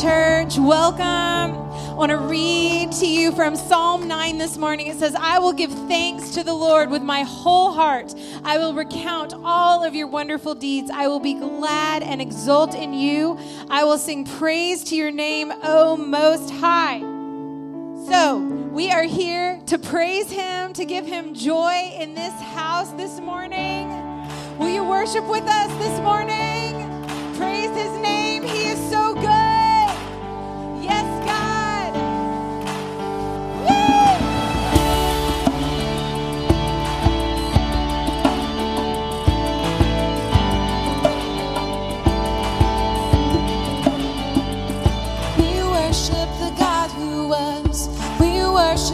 church. Welcome. I want to read to you from Psalm 9 this morning. It says, I will give thanks to the Lord with my whole heart. I will recount all of your wonderful deeds. I will be glad and exult in you. I will sing praise to your name, O Most High. So, we are here to praise Him, to give Him joy in this house this morning. Will you worship with us this morning? Praise His name. He is so good.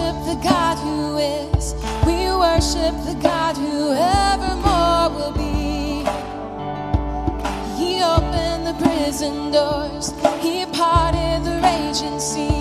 worship the God who is. We worship the God who evermore will be. He opened the prison doors. He parted the raging sea.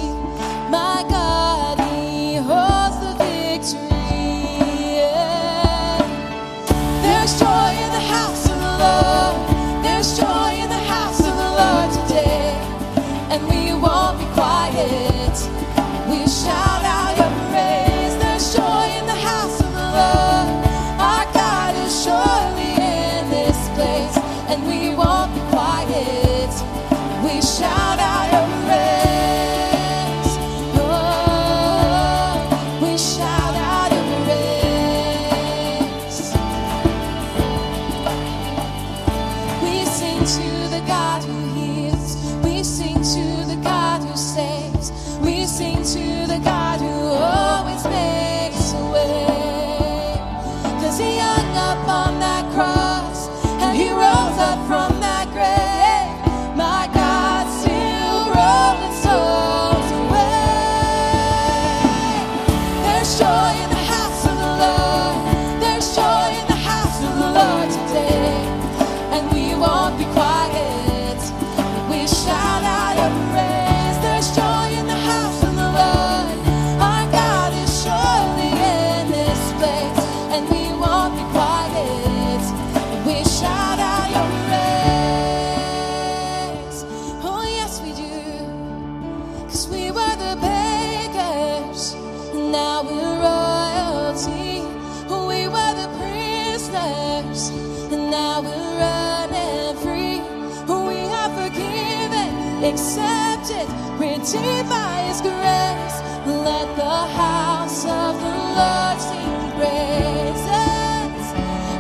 and now we're running free. We are forgiven, accepted, redeemed by His grace. Let the house of the Lord sing praises,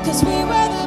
cause we were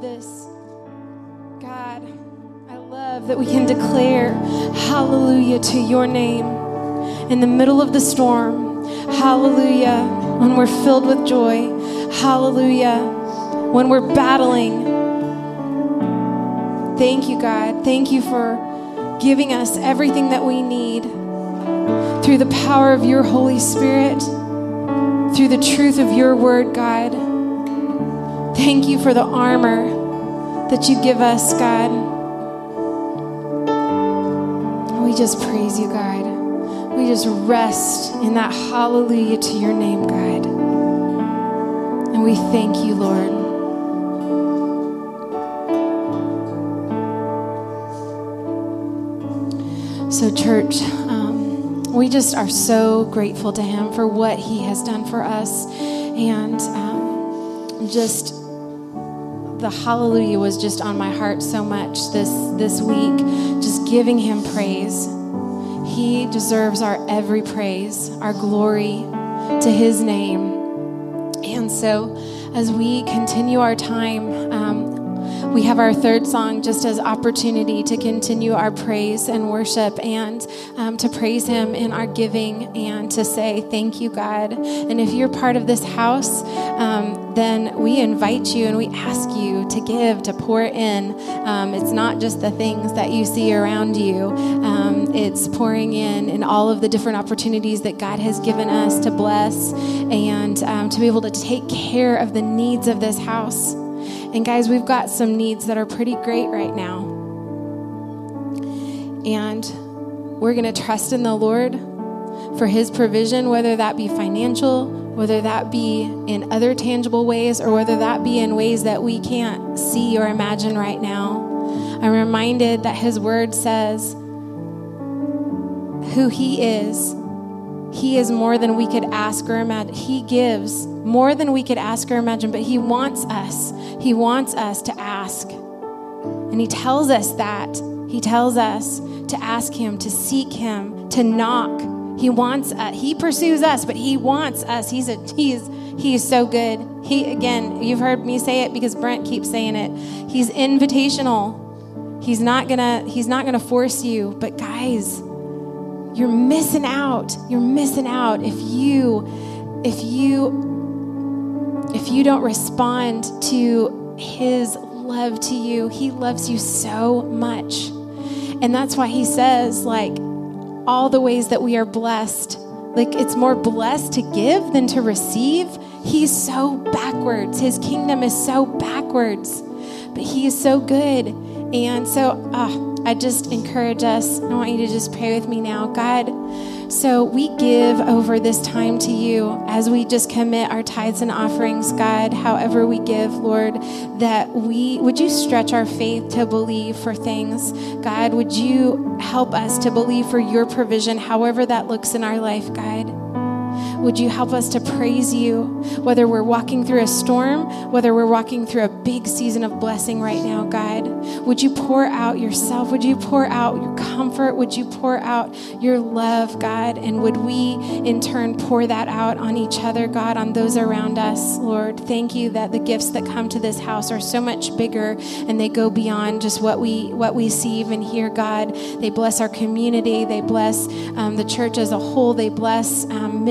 this. God, I love that we can declare hallelujah to your name in the middle of the storm. Hallelujah. When we're filled with joy. Hallelujah. When we're battling. Thank you, God. Thank you for giving us everything that we need through the power of your Holy Spirit, through the truth of your word, God. Thank you for the armor that you give us, God. We just praise you, God. We just rest in that hallelujah to your name, God. And we thank you, Lord. So, church, um, we just are so grateful to Him for what He has done for us. And um, just the hallelujah was just on my heart so much this, this week, just giving Him praise. He deserves our every praise, our glory to His name. And so, as we continue our time, um, we have our third song just as opportunity to continue our praise and worship and um, to praise him in our giving and to say thank you god and if you're part of this house um, then we invite you and we ask you to give to pour in. Um, it's not just the things that you see around you. Um, it's pouring in in all of the different opportunities that god has given us to bless and um, to be able to take care of the needs of this house. And guys, we've got some needs that are pretty great right now. And we're going to trust in the Lord for His provision, whether that be financial, whether that be in other tangible ways, or whether that be in ways that we can't see or imagine right now. I'm reminded that His Word says who He is. He is more than we could ask or imagine. He gives more than we could ask or imagine, but He wants us he wants us to ask. And He tells us that. He tells us to ask Him, to seek Him, to knock. He wants us. He pursues us, but He wants us. He's a He is He is so good. He again, you've heard me say it because Brent keeps saying it. He's invitational. He's not gonna He's not gonna force you. But guys, you're missing out. You're missing out if you if you if you don't respond to his love to you, he loves you so much. And that's why he says, like, all the ways that we are blessed, like, it's more blessed to give than to receive. He's so backwards. His kingdom is so backwards, but he is so good. And so, uh, I just encourage us. I want you to just pray with me now. God, so we give over this time to you as we just commit our tithes and offerings, God, however we give, Lord, that we would you stretch our faith to believe for things. God, would you help us to believe for your provision, however that looks in our life, God. Would you help us to praise you, whether we're walking through a storm, whether we're walking through a big season of blessing right now, God? Would you pour out yourself? Would you pour out your comfort? Would you pour out your love, God? And would we in turn pour that out on each other, God, on those around us, Lord? Thank you that the gifts that come to this house are so much bigger and they go beyond just what we what we see even here, God. They bless our community. They bless um, the church as a whole. They bless um,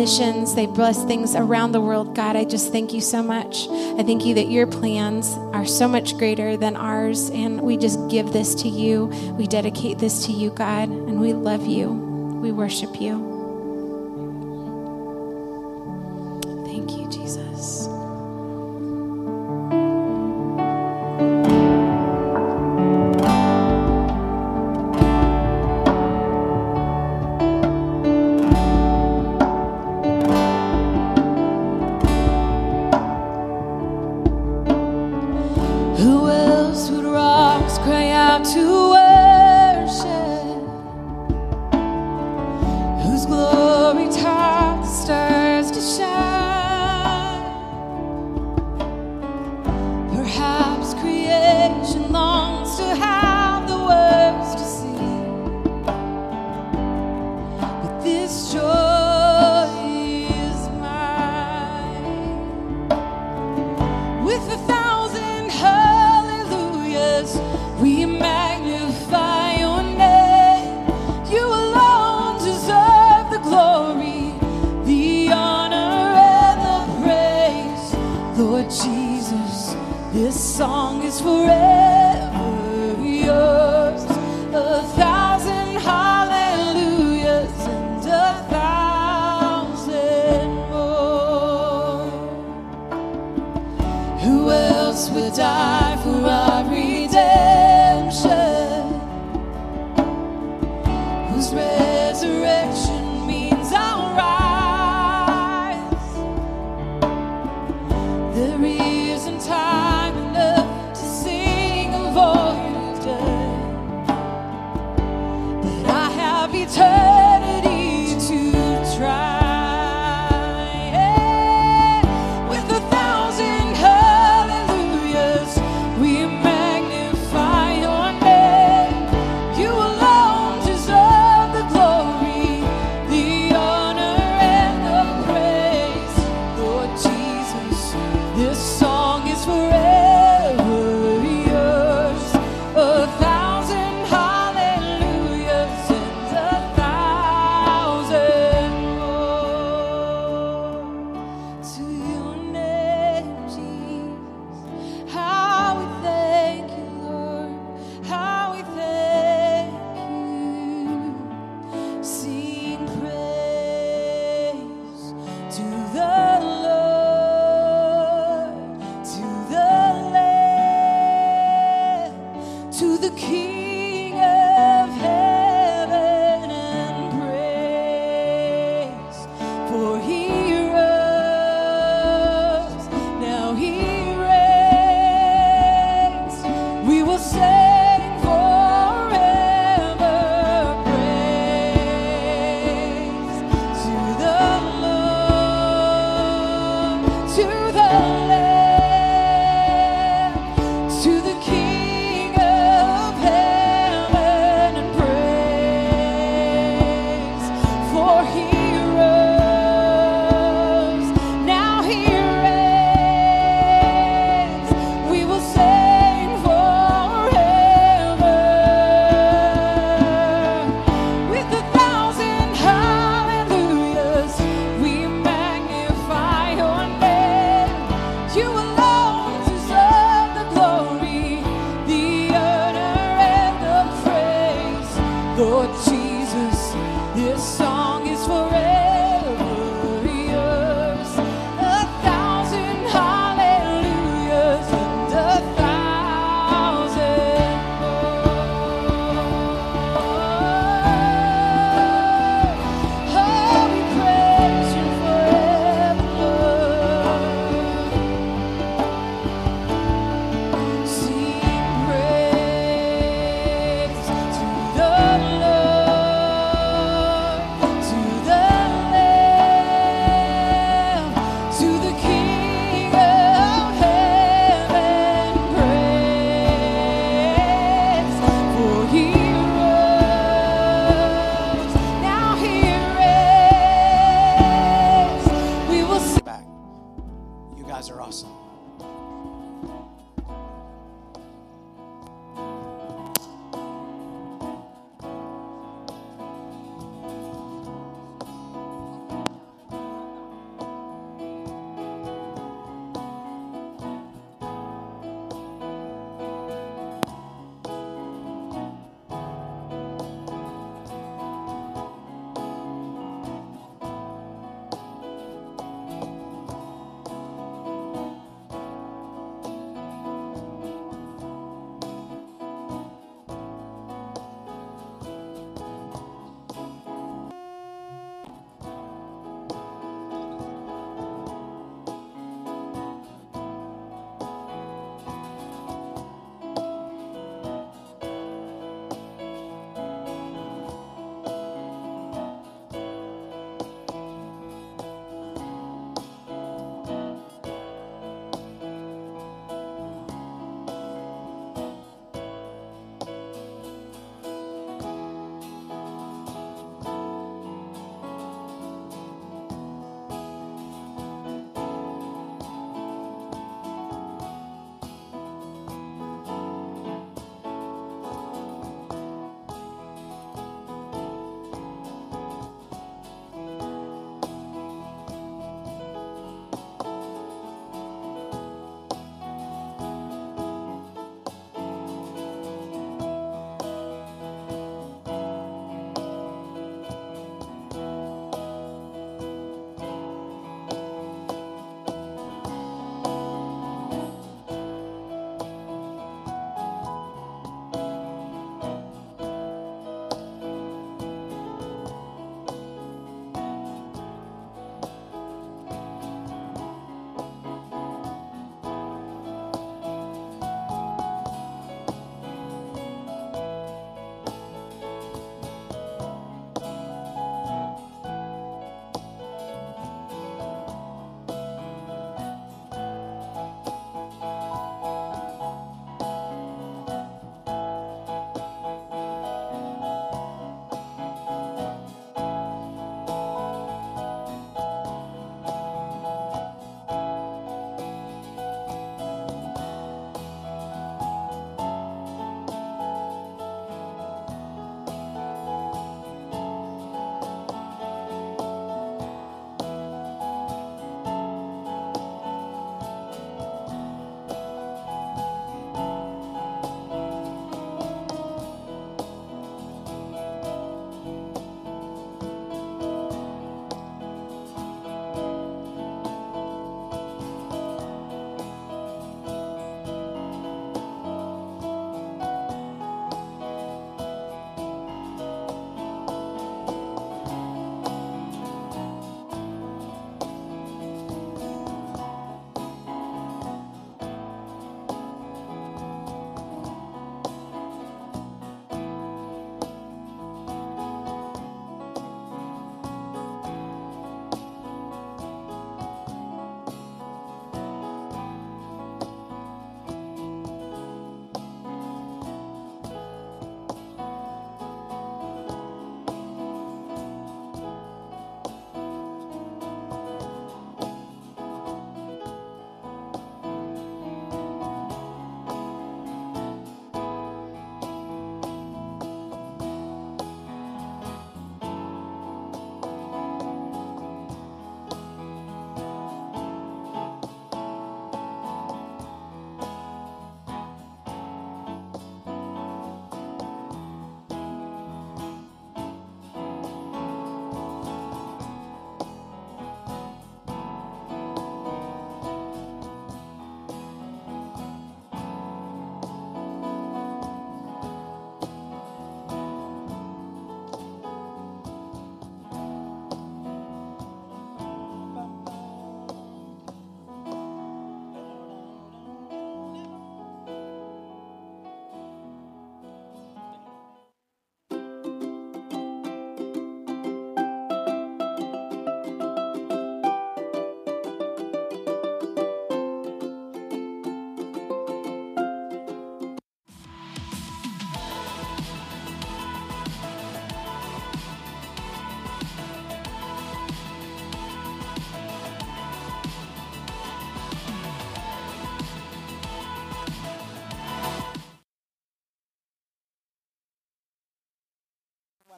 they bless things around the world. God, I just thank you so much. I thank you that your plans are so much greater than ours. And we just give this to you. We dedicate this to you, God, and we love you. We worship you.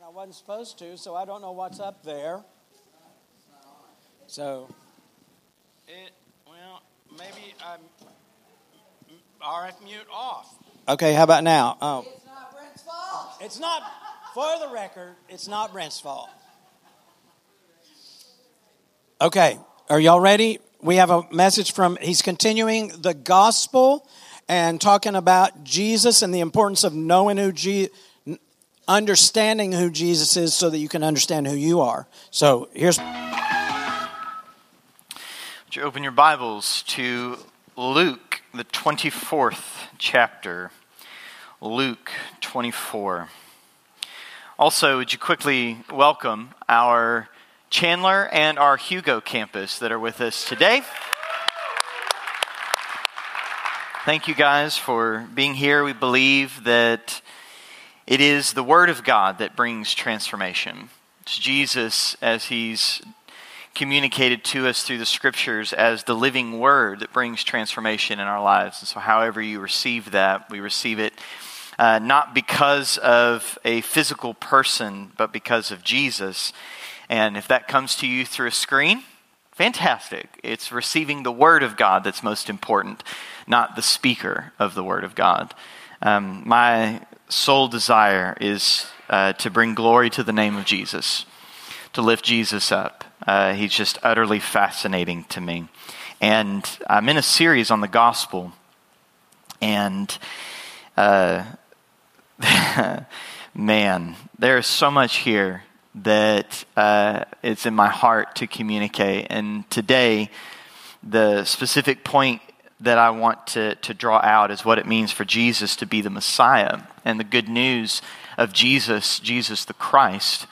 I wasn't supposed to, so I don't know what's up there. So, it, well, maybe I'm RF mute off. Okay, how about now? Oh. It's not Brent's fault. It's not, for the record, it's not Brent's fault. Okay, are y'all ready? We have a message from, he's continuing the gospel and talking about Jesus and the importance of knowing who Jesus, understanding who Jesus is so that you can understand who you are. So here's. Would you open your Bibles to Luke, the 24th chapter? Luke 24. Also, would you quickly welcome our Chandler and our Hugo campus that are with us today. Thank you guys for being here. We believe that it is the Word of God that brings transformation. It's Jesus as He's communicated to us through the Scriptures as the living Word that brings transformation in our lives. And so, however you receive that, we receive it uh, not because of a physical person, but because of Jesus. And if that comes to you through a screen, fantastic. It's receiving the Word of God that's most important, not the speaker of the Word of God. Um, my sole desire is uh, to bring glory to the name of Jesus, to lift Jesus up. Uh, he's just utterly fascinating to me. And I'm in a series on the gospel, and uh, man, there's so much here that uh, it's in my heart to communicate. And today, the specific point that I want to, to draw out is what it means for Jesus to be the Messiah and the good news of Jesus, Jesus the Christ.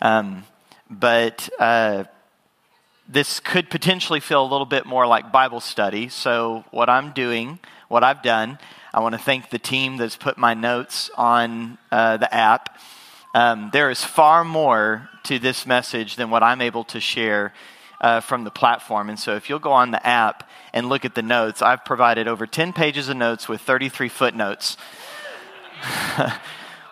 Um, but uh, this could potentially feel a little bit more like Bible study. So, what I'm doing, what I've done, I want to thank the team that's put my notes on uh, the app. Um, there is far more to this message than what I'm able to share uh, from the platform. And so if you'll go on the app and look at the notes, I've provided over 10 pages of notes with 33 footnotes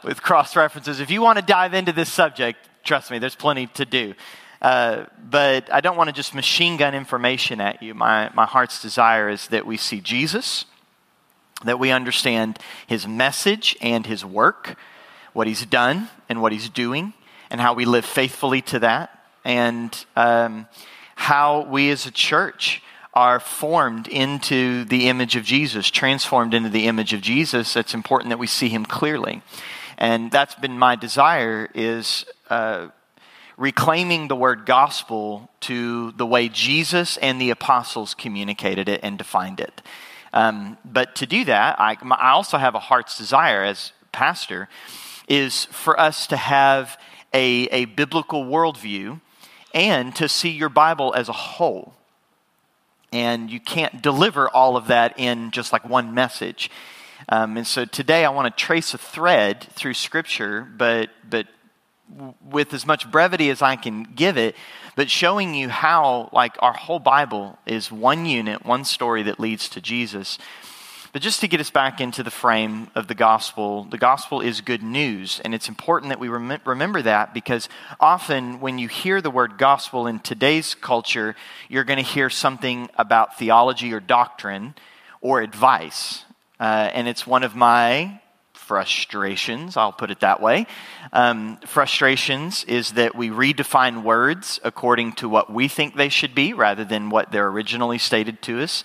with cross references. If you want to dive into this subject, trust me, there's plenty to do. Uh, but I don't want to just machine gun information at you. My, my heart's desire is that we see Jesus, that we understand his message and his work what he's done and what he's doing, and how we live faithfully to that, and um, how we as a church are formed into the image of Jesus, transformed into the image of Jesus. It's important that we see him clearly. And that's been my desire is uh, reclaiming the word gospel to the way Jesus and the apostles communicated it and defined it. Um, but to do that, I, I also have a heart's desire as pastor is for us to have a, a biblical worldview and to see your Bible as a whole. And you can't deliver all of that in just like one message. Um, and so today I want to trace a thread through Scripture, but, but with as much brevity as I can give it, but showing you how, like, our whole Bible is one unit, one story that leads to Jesus. But just to get us back into the frame of the gospel, the gospel is good news. And it's important that we rem- remember that because often when you hear the word gospel in today's culture, you're going to hear something about theology or doctrine or advice. Uh, and it's one of my frustrations, I'll put it that way. Um, frustrations is that we redefine words according to what we think they should be rather than what they're originally stated to us.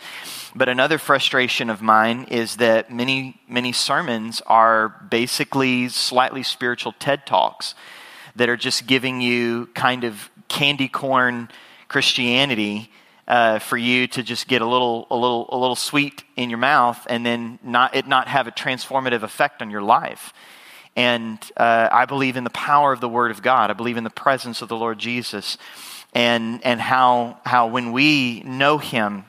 But another frustration of mine is that many, many sermons are basically slightly spiritual TED Talks that are just giving you kind of candy corn Christianity uh, for you to just get a little, a little, a little sweet in your mouth, and then not it not have a transformative effect on your life. And uh, I believe in the power of the Word of God. I believe in the presence of the Lord Jesus, and and how how when we know Him,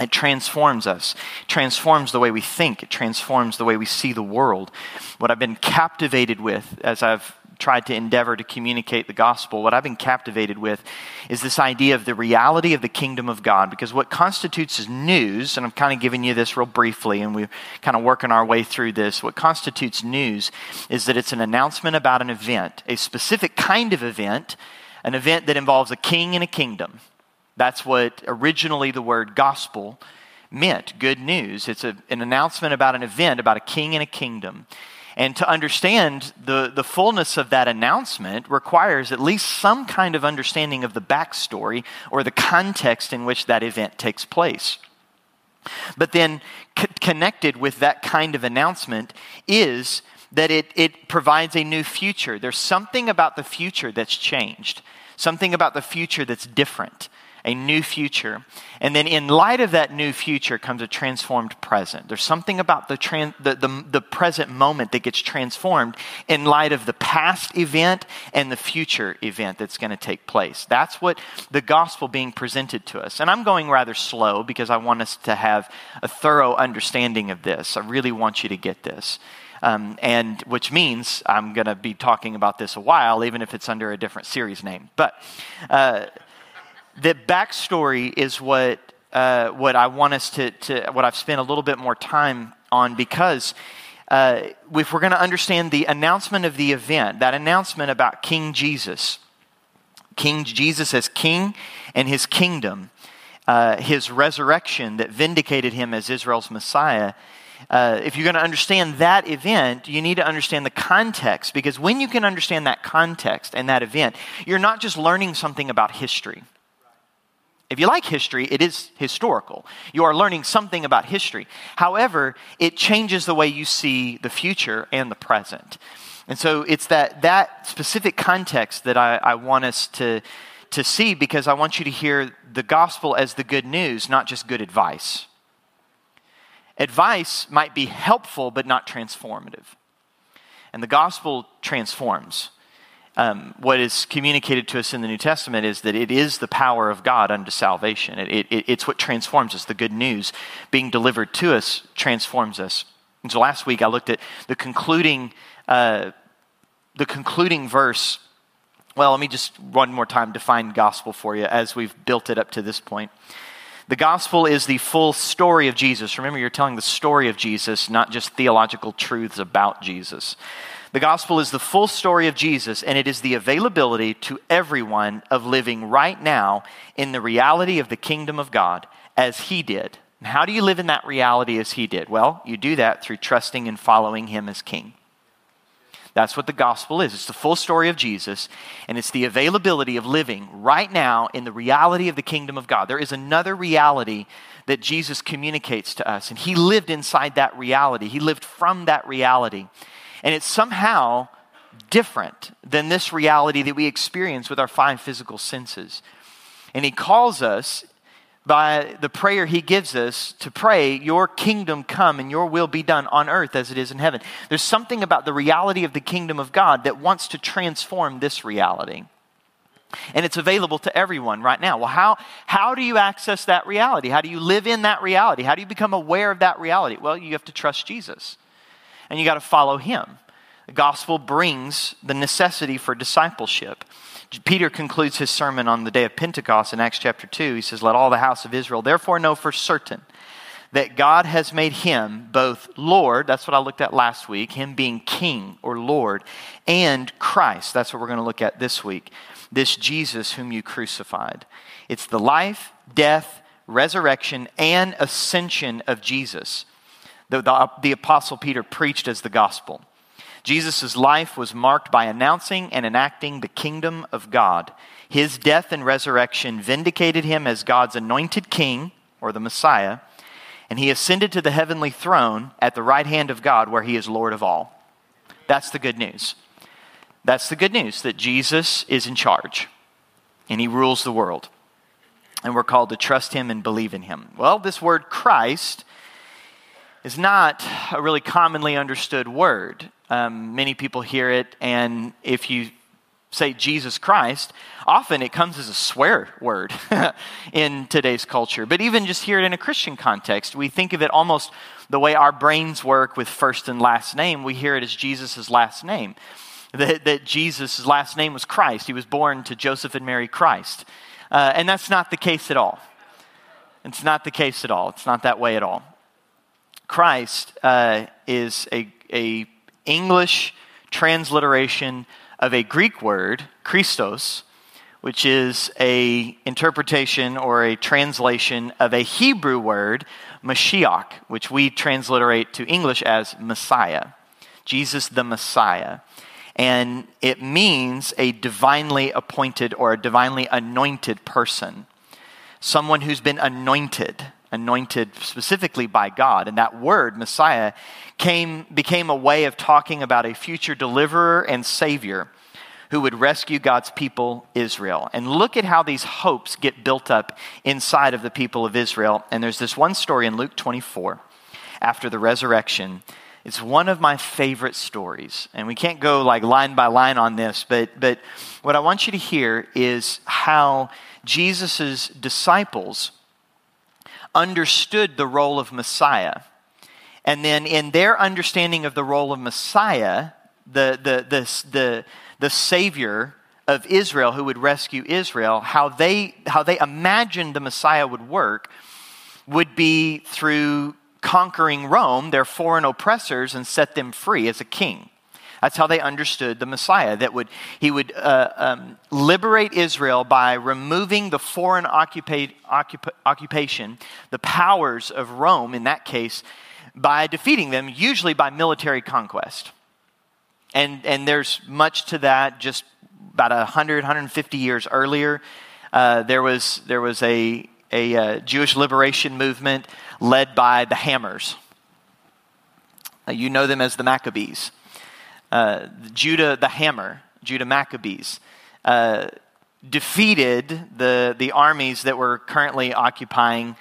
it transforms us, transforms the way we think, it transforms the way we see the world. What I've been captivated with as I've tried to endeavor to communicate the gospel, what I've been captivated with is this idea of the reality of the kingdom of God. Because what constitutes as news, and I'm kind of giving you this real briefly, and we're kind of working our way through this. What constitutes news is that it's an announcement about an event, a specific kind of event, an event that involves a king and a kingdom. That's what originally the word gospel meant good news. It's a, an announcement about an event, about a king and a kingdom. And to understand the, the fullness of that announcement requires at least some kind of understanding of the backstory or the context in which that event takes place. But then, c- connected with that kind of announcement is that it, it provides a new future. There's something about the future that's changed, something about the future that's different a new future. And then, in light of that new future, comes a transformed present. There's something about the, tran- the, the, the present moment that gets transformed in light of the past event and the future event that's going to take place. That's what the gospel being presented to us. And I'm going rather slow because I want us to have a thorough understanding of this. I really want you to get this. Um, and which means I'm going to be talking about this a while, even if it's under a different series name. But uh, the backstory is what, uh, what I want us to, to, what I've spent a little bit more time on because uh, if we're going to understand the announcement of the event, that announcement about King Jesus, King Jesus as king and his kingdom, uh, his resurrection that vindicated him as Israel's Messiah. Uh, if you're going to understand that event, you need to understand the context because when you can understand that context and that event, you're not just learning something about history. If you like history, it is historical. You are learning something about history. However, it changes the way you see the future and the present. And so it's that, that specific context that I, I want us to, to see because I want you to hear the gospel as the good news, not just good advice. Advice might be helpful, but not transformative. And the gospel transforms um, what is communicated to us in the New Testament is that it is the power of God unto salvation. It, it, it's what transforms us. The good news being delivered to us transforms us. And so last week I looked at the concluding, uh, the concluding verse. Well, let me just one more time define gospel for you as we've built it up to this point. The gospel is the full story of Jesus. Remember, you're telling the story of Jesus, not just theological truths about Jesus. The gospel is the full story of Jesus, and it is the availability to everyone of living right now in the reality of the kingdom of God as he did. And how do you live in that reality as he did? Well, you do that through trusting and following him as king. That's what the gospel is. It's the full story of Jesus, and it's the availability of living right now in the reality of the kingdom of God. There is another reality that Jesus communicates to us, and he lived inside that reality. He lived from that reality. And it's somehow different than this reality that we experience with our five physical senses. And he calls us by the prayer he gives us to pray, Your kingdom come and your will be done on earth as it is in heaven. There's something about the reality of the kingdom of God that wants to transform this reality. And it's available to everyone right now. Well, how, how do you access that reality? How do you live in that reality? How do you become aware of that reality? Well, you have to trust Jesus and you got to follow him. The gospel brings the necessity for discipleship. Peter concludes his sermon on the day of Pentecost in Acts chapter 2. He says, Let all the house of Israel therefore know for certain that God has made him both Lord, that's what I looked at last week, him being king or Lord, and Christ. That's what we're going to look at this week. This Jesus whom you crucified. It's the life, death, resurrection, and ascension of Jesus the, the, the Apostle Peter preached as the gospel. Jesus' life was marked by announcing and enacting the kingdom of God. His death and resurrection vindicated him as God's anointed king, or the Messiah, and he ascended to the heavenly throne at the right hand of God where he is Lord of all. That's the good news. That's the good news that Jesus is in charge and he rules the world. And we're called to trust him and believe in him. Well, this word Christ is not a really commonly understood word. Um, many people hear it, and if you say Jesus Christ, often it comes as a swear word in today's culture. But even just hear it in a Christian context, we think of it almost the way our brains work with first and last name. We hear it as Jesus' last name. that, that Jesus' last name was Christ. He was born to Joseph and Mary Christ. Uh, and that's not the case at all. It's not the case at all. It's not that way at all. Christ uh, is a, a English transliteration of a Greek word, Christos, which is a interpretation or a translation of a Hebrew word, Mashiach, which we transliterate to English as Messiah. Jesus the Messiah. And it means a divinely appointed or a divinely anointed person. Someone who's been anointed, anointed specifically by God. And that word, Messiah, came, became a way of talking about a future deliverer and savior who would rescue God's people, Israel. And look at how these hopes get built up inside of the people of Israel. And there's this one story in Luke 24 after the resurrection. It's one of my favorite stories. And we can't go like line by line on this, but, but what I want you to hear is how Jesus' disciples understood the role of Messiah. And then in their understanding of the role of Messiah, the, the, the, the, the Savior of Israel who would rescue Israel, how they, how they imagined the Messiah would work would be through conquering Rome, their foreign oppressors, and set them free as a king. That's how they understood the Messiah. That would he would uh, um, liberate Israel by removing the foreign occupa- occup- occupation, the powers of Rome in that case, by defeating them, usually by military conquest. And, and there's much to that. Just about 100, 150 years earlier, uh, there was, there was a, a uh, Jewish liberation movement led by the Hammers. You know them as the Maccabees. Uh, Judah, the Hammer, Judah Maccabees, uh, defeated the, the armies that were currently occupying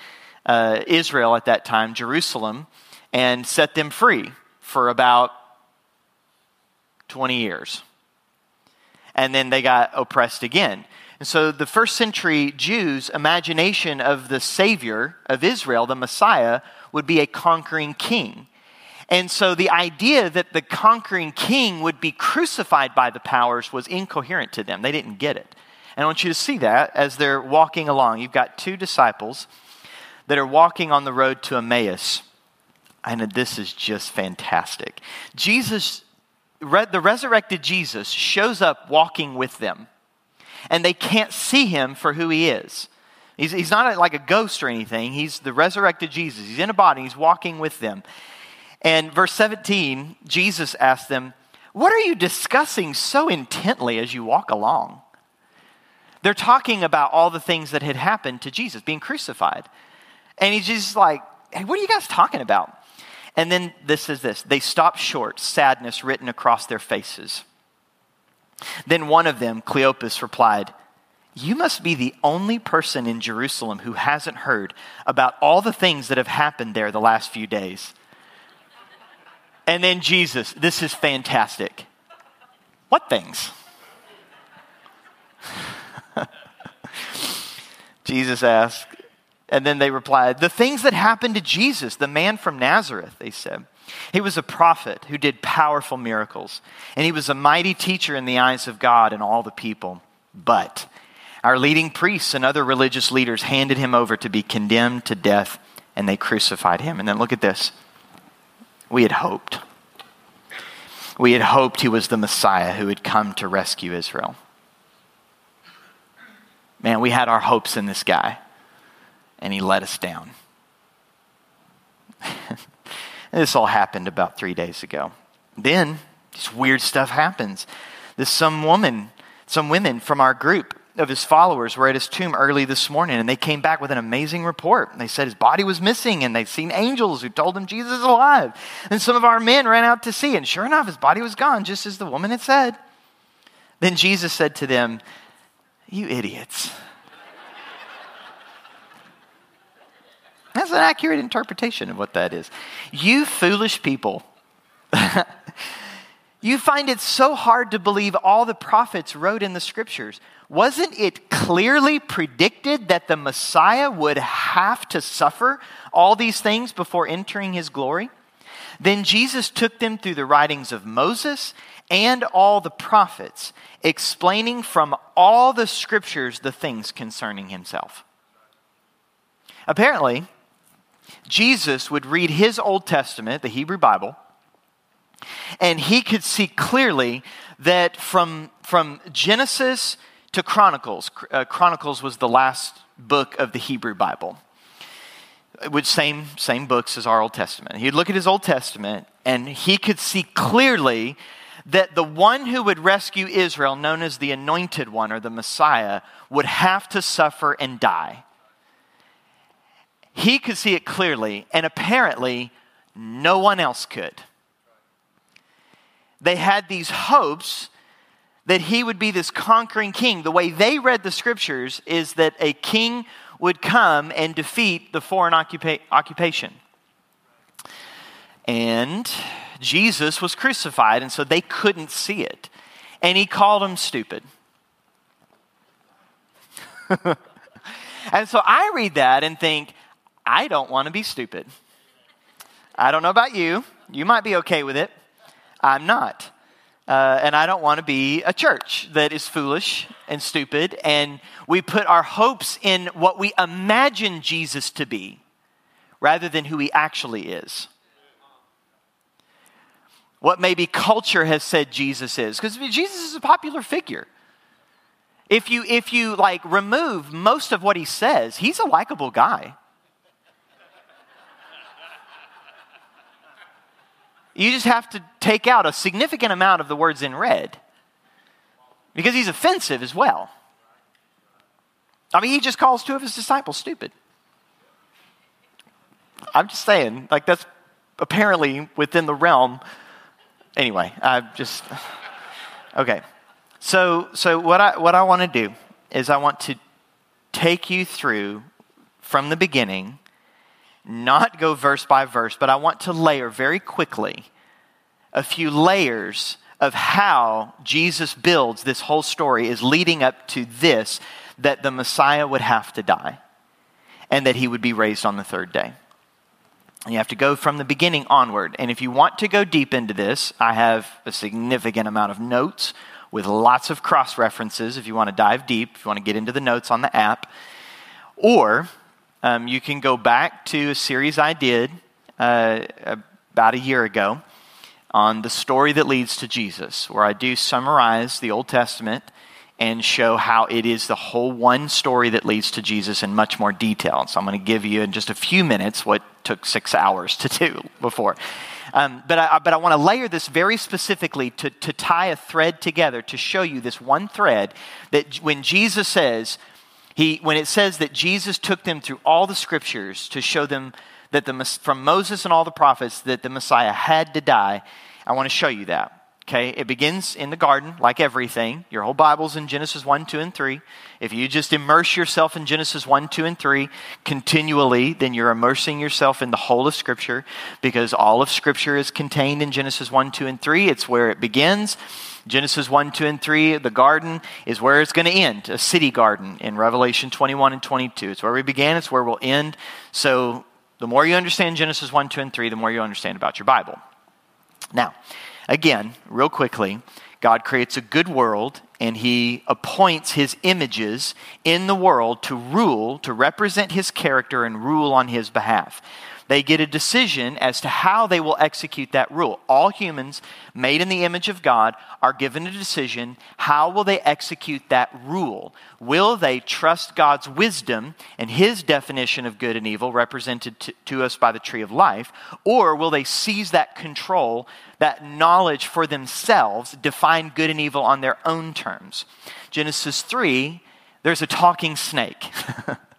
uh, Israel at that time, Jerusalem, and set them free for about 20 years. And then they got oppressed again. And so the first century Jews' imagination of the Savior of Israel, the Messiah, would be a conquering king. And so the idea that the conquering king would be crucified by the powers was incoherent to them. They didn't get it. And I want you to see that as they're walking along. You've got two disciples that are walking on the road to Emmaus. And this is just fantastic. Jesus the resurrected Jesus shows up walking with them, and they can't see him for who he is. He's, he's not like a ghost or anything. He's the resurrected Jesus. He's in a body, he's walking with them. And verse 17, Jesus asked them, What are you discussing so intently as you walk along? They're talking about all the things that had happened to Jesus, being crucified. And he's just like, Hey, what are you guys talking about? And then this is this they stopped short, sadness written across their faces. Then one of them, Cleopas, replied, You must be the only person in Jerusalem who hasn't heard about all the things that have happened there the last few days. And then Jesus, this is fantastic. What things? Jesus asked, and then they replied, The things that happened to Jesus, the man from Nazareth, they said. He was a prophet who did powerful miracles, and he was a mighty teacher in the eyes of God and all the people. But our leading priests and other religious leaders handed him over to be condemned to death, and they crucified him. And then look at this. We had hoped. We had hoped he was the Messiah who had come to rescue Israel. Man, we had our hopes in this guy and he let us down. this all happened about three days ago. Then this weird stuff happens. This some woman, some women from our group of his followers were at his tomb early this morning and they came back with an amazing report. They said his body was missing and they'd seen angels who told them Jesus is alive. And some of our men ran out to see, and sure enough, his body was gone, just as the woman had said. Then Jesus said to them, You idiots. That's an accurate interpretation of what that is. You foolish people. you find it so hard to believe all the prophets wrote in the scriptures. Wasn't it clearly predicted that the Messiah would have to suffer all these things before entering his glory? Then Jesus took them through the writings of Moses and all the prophets, explaining from all the scriptures the things concerning himself. Apparently, Jesus would read his Old Testament, the Hebrew Bible, and he could see clearly that from, from Genesis to Chronicles, uh, Chronicles was the last book of the Hebrew Bible, which same, same books as our Old Testament. He'd look at his Old Testament and he could see clearly that the one who would rescue Israel, known as the anointed one or the Messiah, would have to suffer and die. He could see it clearly, and apparently, no one else could. They had these hopes that he would be this conquering king. The way they read the scriptures is that a king would come and defeat the foreign occupa- occupation. And Jesus was crucified, and so they couldn't see it. And he called them stupid. and so I read that and think, I don't want to be stupid. I don't know about you. You might be okay with it. I'm not. Uh, and I don't want to be a church that is foolish and stupid, and we put our hopes in what we imagine Jesus to be rather than who he actually is. What maybe culture has said Jesus is, because Jesus is a popular figure. If you, if you like remove most of what he says, he's a likable guy. You just have to take out a significant amount of the words in red because he's offensive as well. I mean, he just calls two of his disciples stupid. I'm just saying, like, that's apparently within the realm. Anyway, I just. Okay. So, so what I, what I want to do is I want to take you through from the beginning not go verse by verse, but I want to layer very quickly a few layers of how Jesus builds this whole story is leading up to this that the Messiah would have to die and that he would be raised on the third day. You have to go from the beginning onward. And if you want to go deep into this, I have a significant amount of notes with lots of cross references if you want to dive deep, if you want to get into the notes on the app. Or um, you can go back to a series I did uh, about a year ago on the story that leads to Jesus, where I do summarize the Old Testament and show how it is the whole one story that leads to Jesus in much more detail. So I'm going to give you in just a few minutes what took six hours to do before. Um, but, I, but I want to layer this very specifically to, to tie a thread together to show you this one thread that when Jesus says, he, when it says that Jesus took them through all the scriptures to show them that the, from Moses and all the prophets that the Messiah had to die, I want to show you that. Okay, it begins in the garden, like everything. Your whole Bible's in Genesis 1, 2, and 3. If you just immerse yourself in Genesis 1, 2, and 3 continually, then you're immersing yourself in the whole of Scripture because all of Scripture is contained in Genesis 1, 2, and 3. It's where it begins. Genesis 1, 2, and 3, the garden is where it's going to end, a city garden in Revelation 21 and 22. It's where we began, it's where we'll end. So the more you understand Genesis 1, 2, and 3, the more you understand about your Bible. Now, again, real quickly, God creates a good world and he appoints his images in the world to rule, to represent his character and rule on his behalf they get a decision as to how they will execute that rule. All humans made in the image of God are given a decision how will they execute that rule? Will they trust God's wisdom and his definition of good and evil represented to, to us by the tree of life or will they seize that control, that knowledge for themselves, define good and evil on their own terms? Genesis 3 there's a talking snake.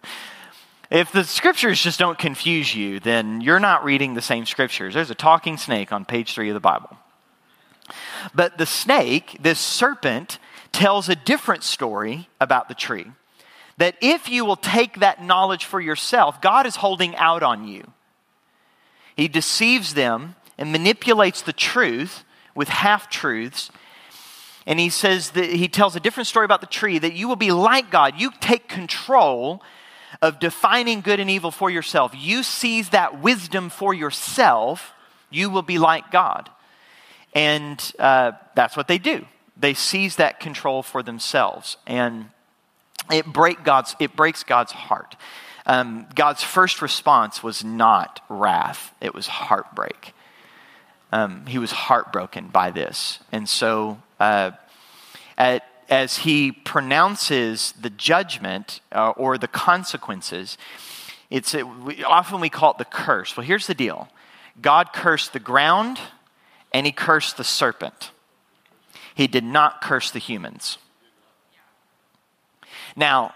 If the scriptures just don't confuse you, then you're not reading the same scriptures. There's a talking snake on page three of the Bible. But the snake, this serpent, tells a different story about the tree. That if you will take that knowledge for yourself, God is holding out on you. He deceives them and manipulates the truth with half truths. And he says that he tells a different story about the tree that you will be like God. You take control of defining good and evil for yourself. You seize that wisdom for yourself You will be like God. And uh, that's what they do. They seize that control for themselves. And it, break God's, it breaks God's heart. Um, God's first response was not wrath, it was heartbreak. Um, he was heartbroken by this. And so, uh, at, as he pronounces the judgment uh, or the consequences, it's a, we, often we call it the curse. Well, here's the deal God cursed the ground and he cursed the serpent. He did not curse the humans. Now,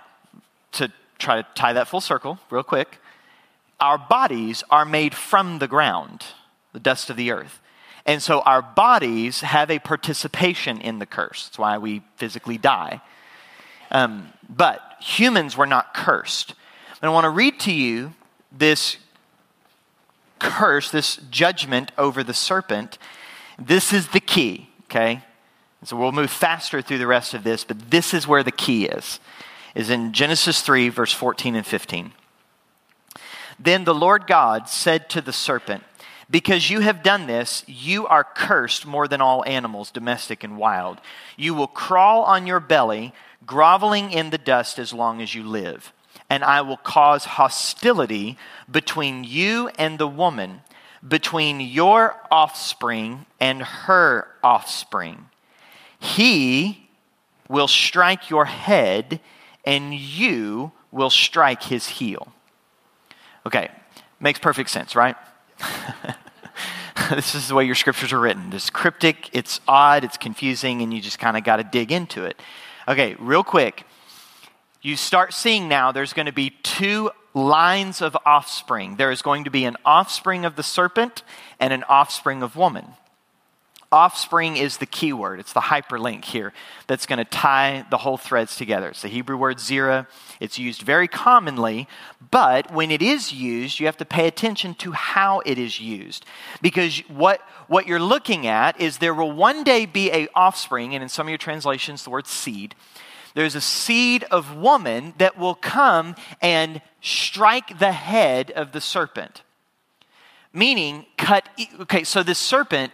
to try to tie that full circle real quick, our bodies are made from the ground, the dust of the earth. And so our bodies have a participation in the curse. That's why we physically die. Um, but humans were not cursed. And I want to read to you this curse, this judgment over the serpent. This is the key, okay? So we'll move faster through the rest of this, but this is where the key is. Is in Genesis 3, verse 14 and 15. Then the Lord God said to the serpent, because you have done this, you are cursed more than all animals, domestic and wild. You will crawl on your belly, groveling in the dust as long as you live. And I will cause hostility between you and the woman, between your offspring and her offspring. He will strike your head, and you will strike his heel. Okay, makes perfect sense, right? this is the way your scriptures are written. It's cryptic, it's odd, it's confusing, and you just kind of got to dig into it. Okay, real quick. You start seeing now there's going to be two lines of offspring. There is going to be an offspring of the serpent and an offspring of woman. Offspring is the key word. It's the hyperlink here that's going to tie the whole threads together. It's the Hebrew word zera. It's used very commonly, but when it is used, you have to pay attention to how it is used. Because what, what you're looking at is there will one day be a offspring, and in some of your translations, the word seed. There's a seed of woman that will come and strike the head of the serpent. Meaning, cut. Okay, so this serpent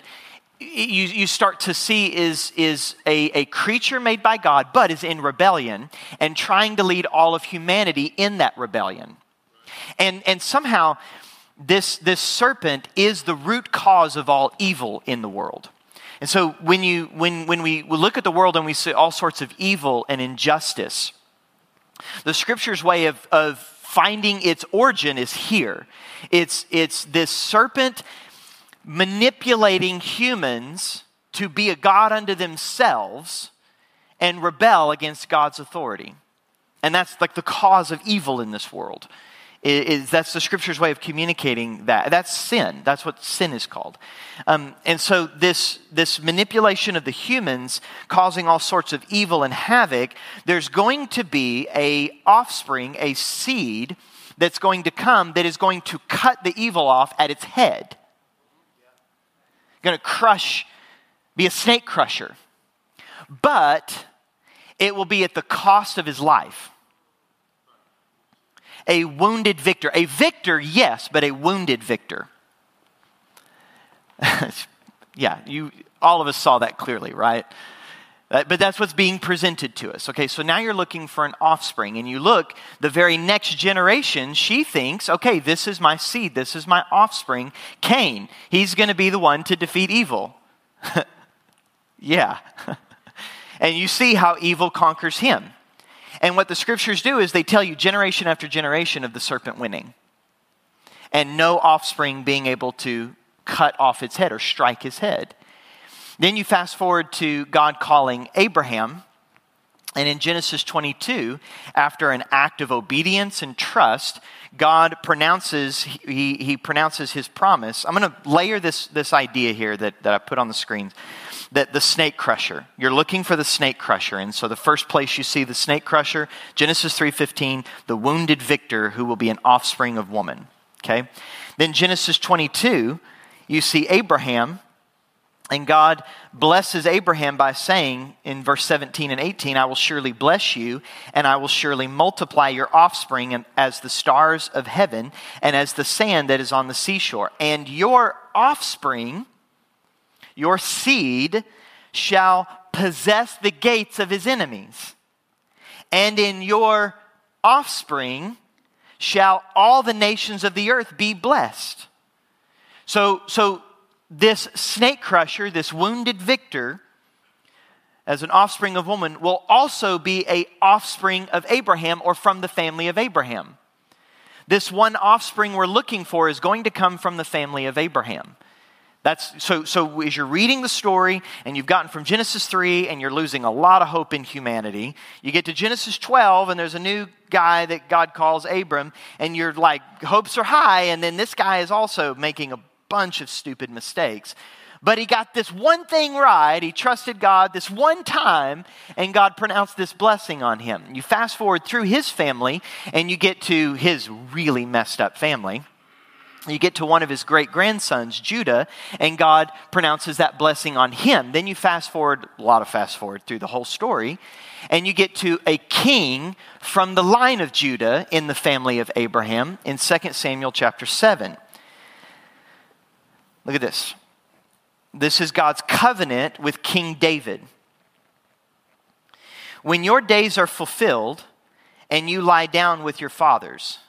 you, you start to see is, is a, a creature made by God, but is in rebellion and trying to lead all of humanity in that rebellion. And, and somehow, this, this serpent is the root cause of all evil in the world. And so, when, you, when, when we look at the world and we see all sorts of evil and injustice, the scripture's way of, of finding its origin is here. It's, it's this serpent manipulating humans to be a God unto themselves and rebel against God's authority. And that's like the cause of evil in this world. Is, that's the scripture's way of communicating that. That's sin. That's what sin is called. Um, and so this this manipulation of the humans causing all sorts of evil and havoc. There's going to be a offspring, a seed that's going to come that is going to cut the evil off at its head going to crush, be a snake crusher. But it will be at the cost of his life. A wounded victor. A victor, yes, but a wounded victor. yeah, you all of us saw that clearly, right? Uh, but that's what's being presented to us. Okay, so now you're looking for an offspring, and you look, the very next generation, she thinks, okay, this is my seed, this is my offspring, Cain. He's going to be the one to defeat evil. yeah. and you see how evil conquers him. And what the scriptures do is they tell you generation after generation of the serpent winning, and no offspring being able to cut off its head or strike his head. Then you fast forward to God calling Abraham. And in Genesis 22, after an act of obedience and trust, God pronounces, he, he pronounces his promise. I'm going to layer this, this idea here that, that I put on the screen that the snake crusher you're looking for the snake crusher and so the first place you see the snake crusher genesis 3.15 the wounded victor who will be an offspring of woman okay then genesis 22 you see abraham And God blesses Abraham by saying in verse 17 and 18, I will surely bless you, and I will surely multiply your offspring as the stars of heaven and as the sand that is on the seashore. And your offspring, your seed, shall possess the gates of his enemies. And in your offspring shall all the nations of the earth be blessed. So, so this snake crusher, this wounded victor, as an offspring of woman, will also be a offspring of Abraham or from the family of Abraham. This one offspring we're looking for is going to come from the family of Abraham. That's so so as you're reading the story and you've gotten from Genesis 3 and you're losing a lot of hope in humanity, you get to Genesis 12 and there's a new guy that God calls Abram and you're like hopes are high and then this guy is also making a bunch of stupid mistakes. But he got this one thing right. He trusted God this one time, and God pronounced this blessing on him. You fast forward through his family, and you get to his really messed up family. You get to one of his great grandsons, Judah, and God pronounces that blessing on him. Then you fast forward, a lot of fast forward through the whole story, and you get to a king from the line of Judah in the family of Abraham in 2 Samuel chapter 7. Look at this. This is God's covenant with King David. When your days are fulfilled and you lie down with your fathers,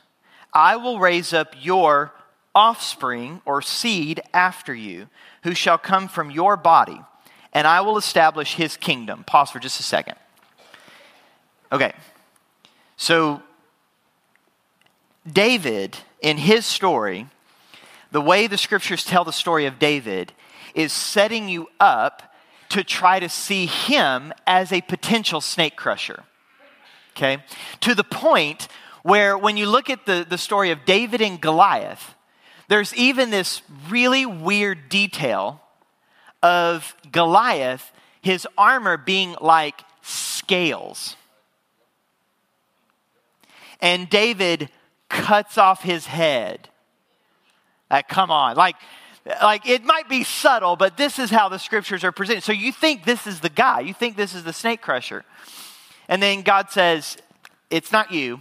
I will raise up your offspring or seed after you, who shall come from your body, and I will establish his kingdom. Pause for just a second. Okay. So, David, in his story, the way the scriptures tell the story of David is setting you up to try to see him as a potential snake crusher. Okay? To the point where when you look at the, the story of David and Goliath, there's even this really weird detail of Goliath, his armor being like scales. And David cuts off his head like, come on. Like, like it might be subtle, but this is how the scriptures are presented. So you think this is the guy, you think this is the snake crusher. And then God says, It's not you,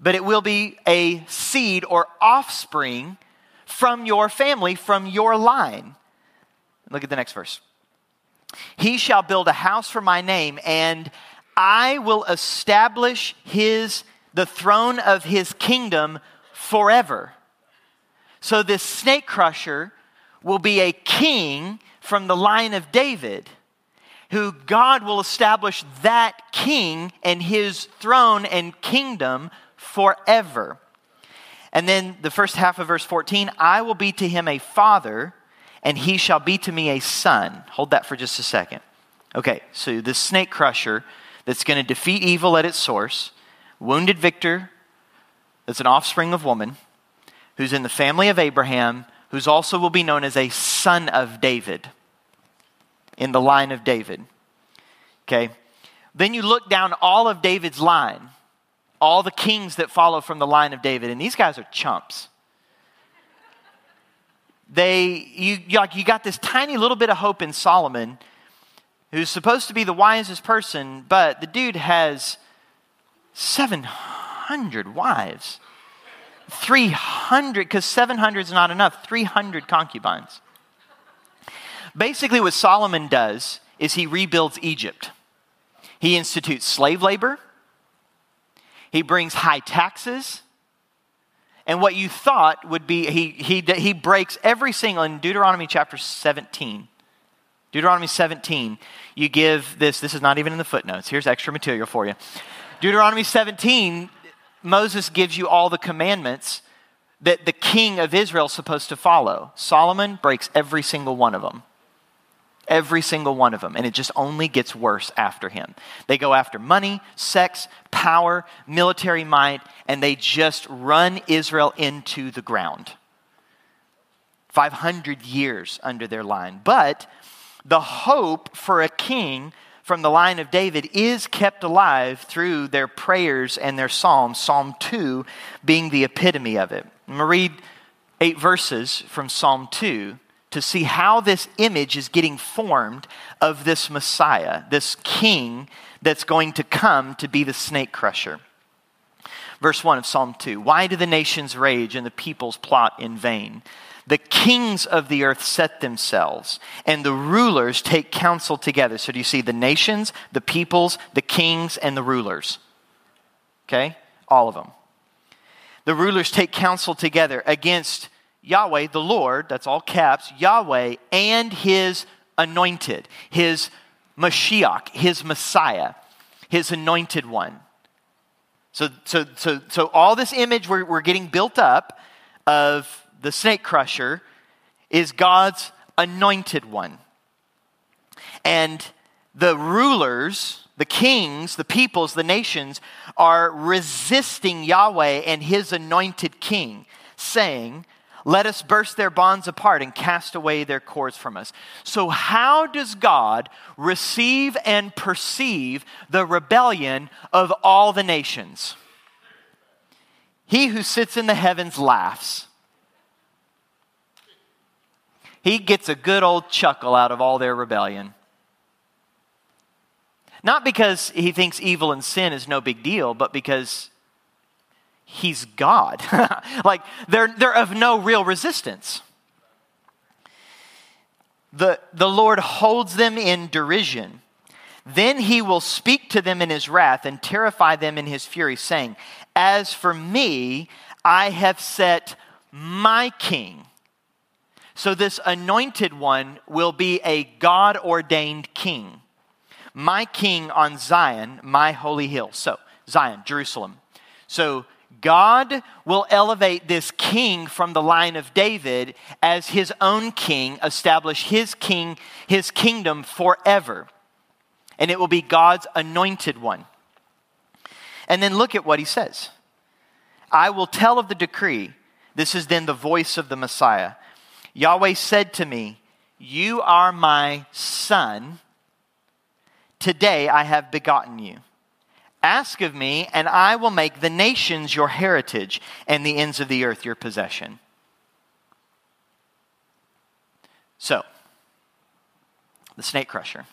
but it will be a seed or offspring from your family, from your line. Look at the next verse. He shall build a house for my name, and I will establish his the throne of his kingdom forever. So, this snake crusher will be a king from the line of David, who God will establish that king and his throne and kingdom forever. And then the first half of verse 14 I will be to him a father, and he shall be to me a son. Hold that for just a second. Okay, so this snake crusher that's going to defeat evil at its source, wounded victor, that's an offspring of woman who's in the family of Abraham, who's also will be known as a son of David in the line of David. Okay? Then you look down all of David's line, all the kings that follow from the line of David, and these guys are chumps. They, you, like, you got this tiny little bit of hope in Solomon, who's supposed to be the wisest person, but the dude has 700 wives. 300, because 700 is not enough, 300 concubines. Basically, what Solomon does is he rebuilds Egypt. He institutes slave labor, he brings high taxes, and what you thought would be, he, he, he breaks every single, in Deuteronomy chapter 17, Deuteronomy 17, you give this, this is not even in the footnotes. Here's extra material for you. Deuteronomy 17 Moses gives you all the commandments that the king of Israel is supposed to follow. Solomon breaks every single one of them. Every single one of them. And it just only gets worse after him. They go after money, sex, power, military might, and they just run Israel into the ground. 500 years under their line. But the hope for a king from the line of David is kept alive through their prayers and their psalms, Psalm 2 being the epitome of it. I'm going to read eight verses from Psalm 2 to see how this image is getting formed of this Messiah, this king that's going to come to be the snake crusher. Verse 1 of Psalm 2 Why do the nations rage and the peoples plot in vain? The kings of the earth set themselves, and the rulers take counsel together. So, do you see the nations, the peoples, the kings, and the rulers? Okay? All of them. The rulers take counsel together against Yahweh, the Lord, that's all caps, Yahweh, and his anointed, his Mashiach, his Messiah, his anointed one. So, so, so, so all this image we're, we're getting built up of the snake crusher is God's anointed one. And the rulers, the kings, the peoples, the nations are resisting Yahweh and his anointed king, saying, let us burst their bonds apart and cast away their cords from us. So, how does God receive and perceive the rebellion of all the nations? He who sits in the heavens laughs. He gets a good old chuckle out of all their rebellion. Not because he thinks evil and sin is no big deal, but because he's God. like they're, they're of no real resistance. The, the Lord holds them in derision. Then he will speak to them in his wrath and terrify them in his fury, saying, As for me, I have set my king. So this anointed one will be a God ordained king. My king on Zion, my holy hill. So, Zion, Jerusalem. So, God will elevate this king from the line of David as his own king, establish his king, his kingdom forever. And it will be God's anointed one. And then look at what he says. I will tell of the decree. This is then the voice of the Messiah. Yahweh said to me, You are my son. Today I have begotten you. Ask of me, and I will make the nations your heritage and the ends of the earth your possession. So, the snake crusher,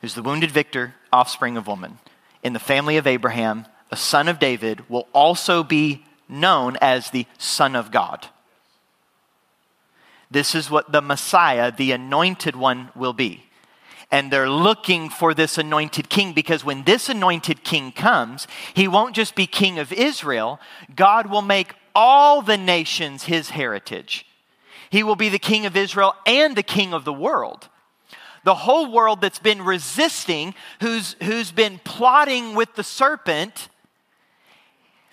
who's the wounded victor, offspring of woman, in the family of Abraham, a son of David, will also be known as the Son of God. This is what the Messiah, the anointed one, will be and they're looking for this anointed king because when this anointed king comes, he won't just be king of Israel, God will make all the nations his heritage. He will be the king of Israel and the king of the world. The whole world that's been resisting, who's, who's been plotting with the serpent,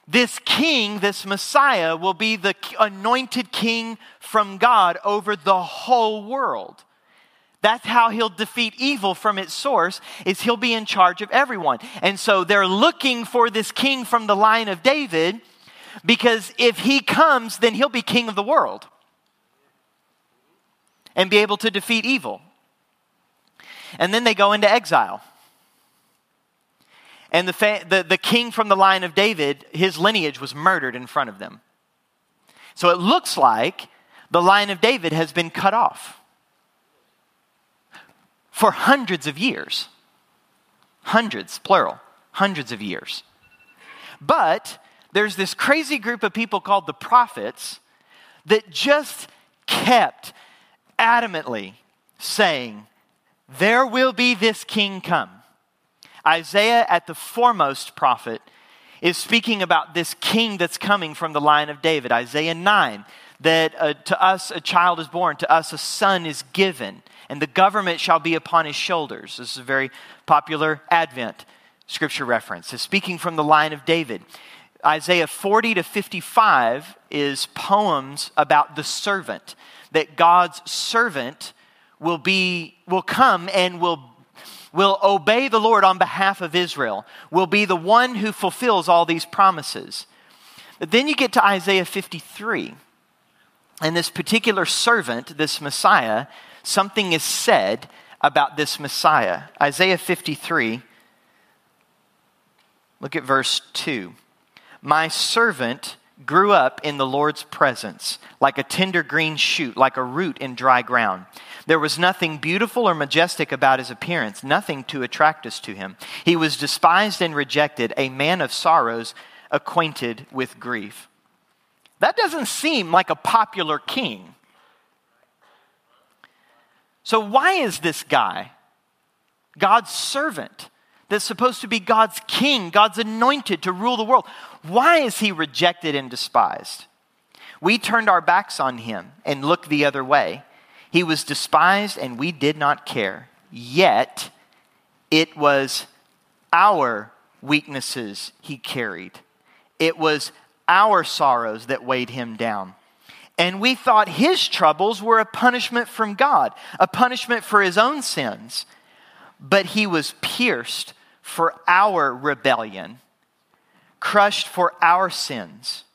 this king, this Messiah, will be the anointed king from God over the whole world. That's how he'll defeat evil from its source is he'll be in charge of everyone. And so they're looking for this king from the line of David because if he comes then he'll be king of the world and be able to defeat evil. And then they go into exile. And the, fa- the, the king from the line of David, his lineage was murdered in front of them. So it looks like the line of David has been cut off for hundreds of years. Hundreds, plural, hundreds of years. But there's this crazy group of people called the prophets that just kept adamantly saying, There will be this king come. Isaiah, at the foremost prophet, is speaking about this king that's coming from the line of David. Isaiah 9, that uh, to us a child is born, to us a son is given and the government shall be upon his shoulders. This is a very popular Advent scripture reference. It's speaking from the line of David. Isaiah 40 to 55 is poems about the servant, that God's servant will be will come and will will obey the Lord on behalf of Israel, will be the one who fulfills all these promises. But then you get to Isaiah 53. And this particular servant, this Messiah, something is said about this Messiah. Isaiah 53, look at verse 2. My servant grew up in the Lord's presence, like a tender green shoot, like a root in dry ground. There was nothing beautiful or majestic about his appearance, nothing to attract us to him. He was despised and rejected, a man of sorrows, acquainted with grief. That doesn't seem like a popular king. So, why is this guy, God's servant, that's supposed to be God's king, God's anointed to rule the world, why is he rejected and despised? We turned our backs on him and looked the other way. He was despised and we did not care. Yet, it was our weaknesses he carried, it was our sorrows that weighed him down. And we thought his troubles were a punishment from God, a punishment for his own sins. But he was pierced for our rebellion, crushed for our sins.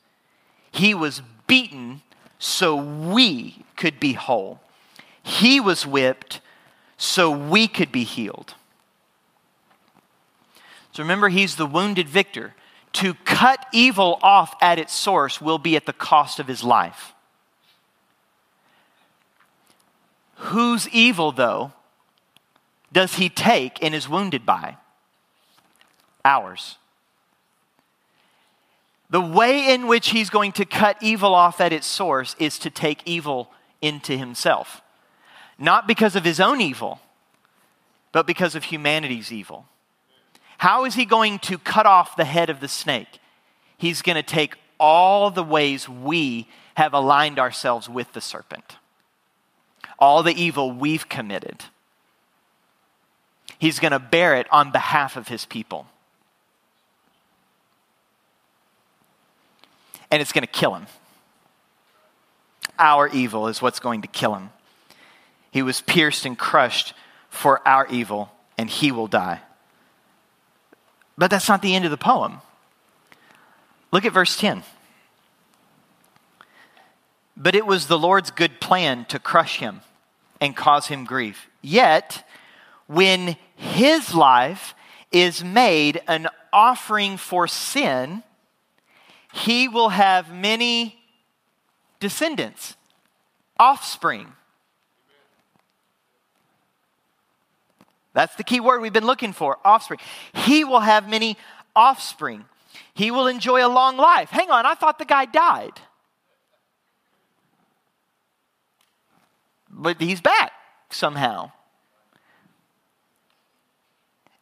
He was beaten so we could be whole. He was whipped so we could be healed. So remember, he's the wounded victor. To cut evil off at its source will be at the cost of his life. Whose evil, though, does he take and is wounded by? Ours. The way in which he's going to cut evil off at its source is to take evil into himself. Not because of his own evil, but because of humanity's evil. How is he going to cut off the head of the snake? He's going to take all the ways we have aligned ourselves with the serpent all the evil we've committed. He's going to bear it on behalf of his people. And it's going to kill him. Our evil is what's going to kill him. He was pierced and crushed for our evil, and he will die. But that's not the end of the poem. Look at verse 10. But it was the Lord's good plan to crush him and cause him grief. Yet, when his life is made an offering for sin, he will have many descendants, offspring. That's the key word we've been looking for offspring. He will have many offspring. He will enjoy a long life. Hang on, I thought the guy died. but he's back somehow.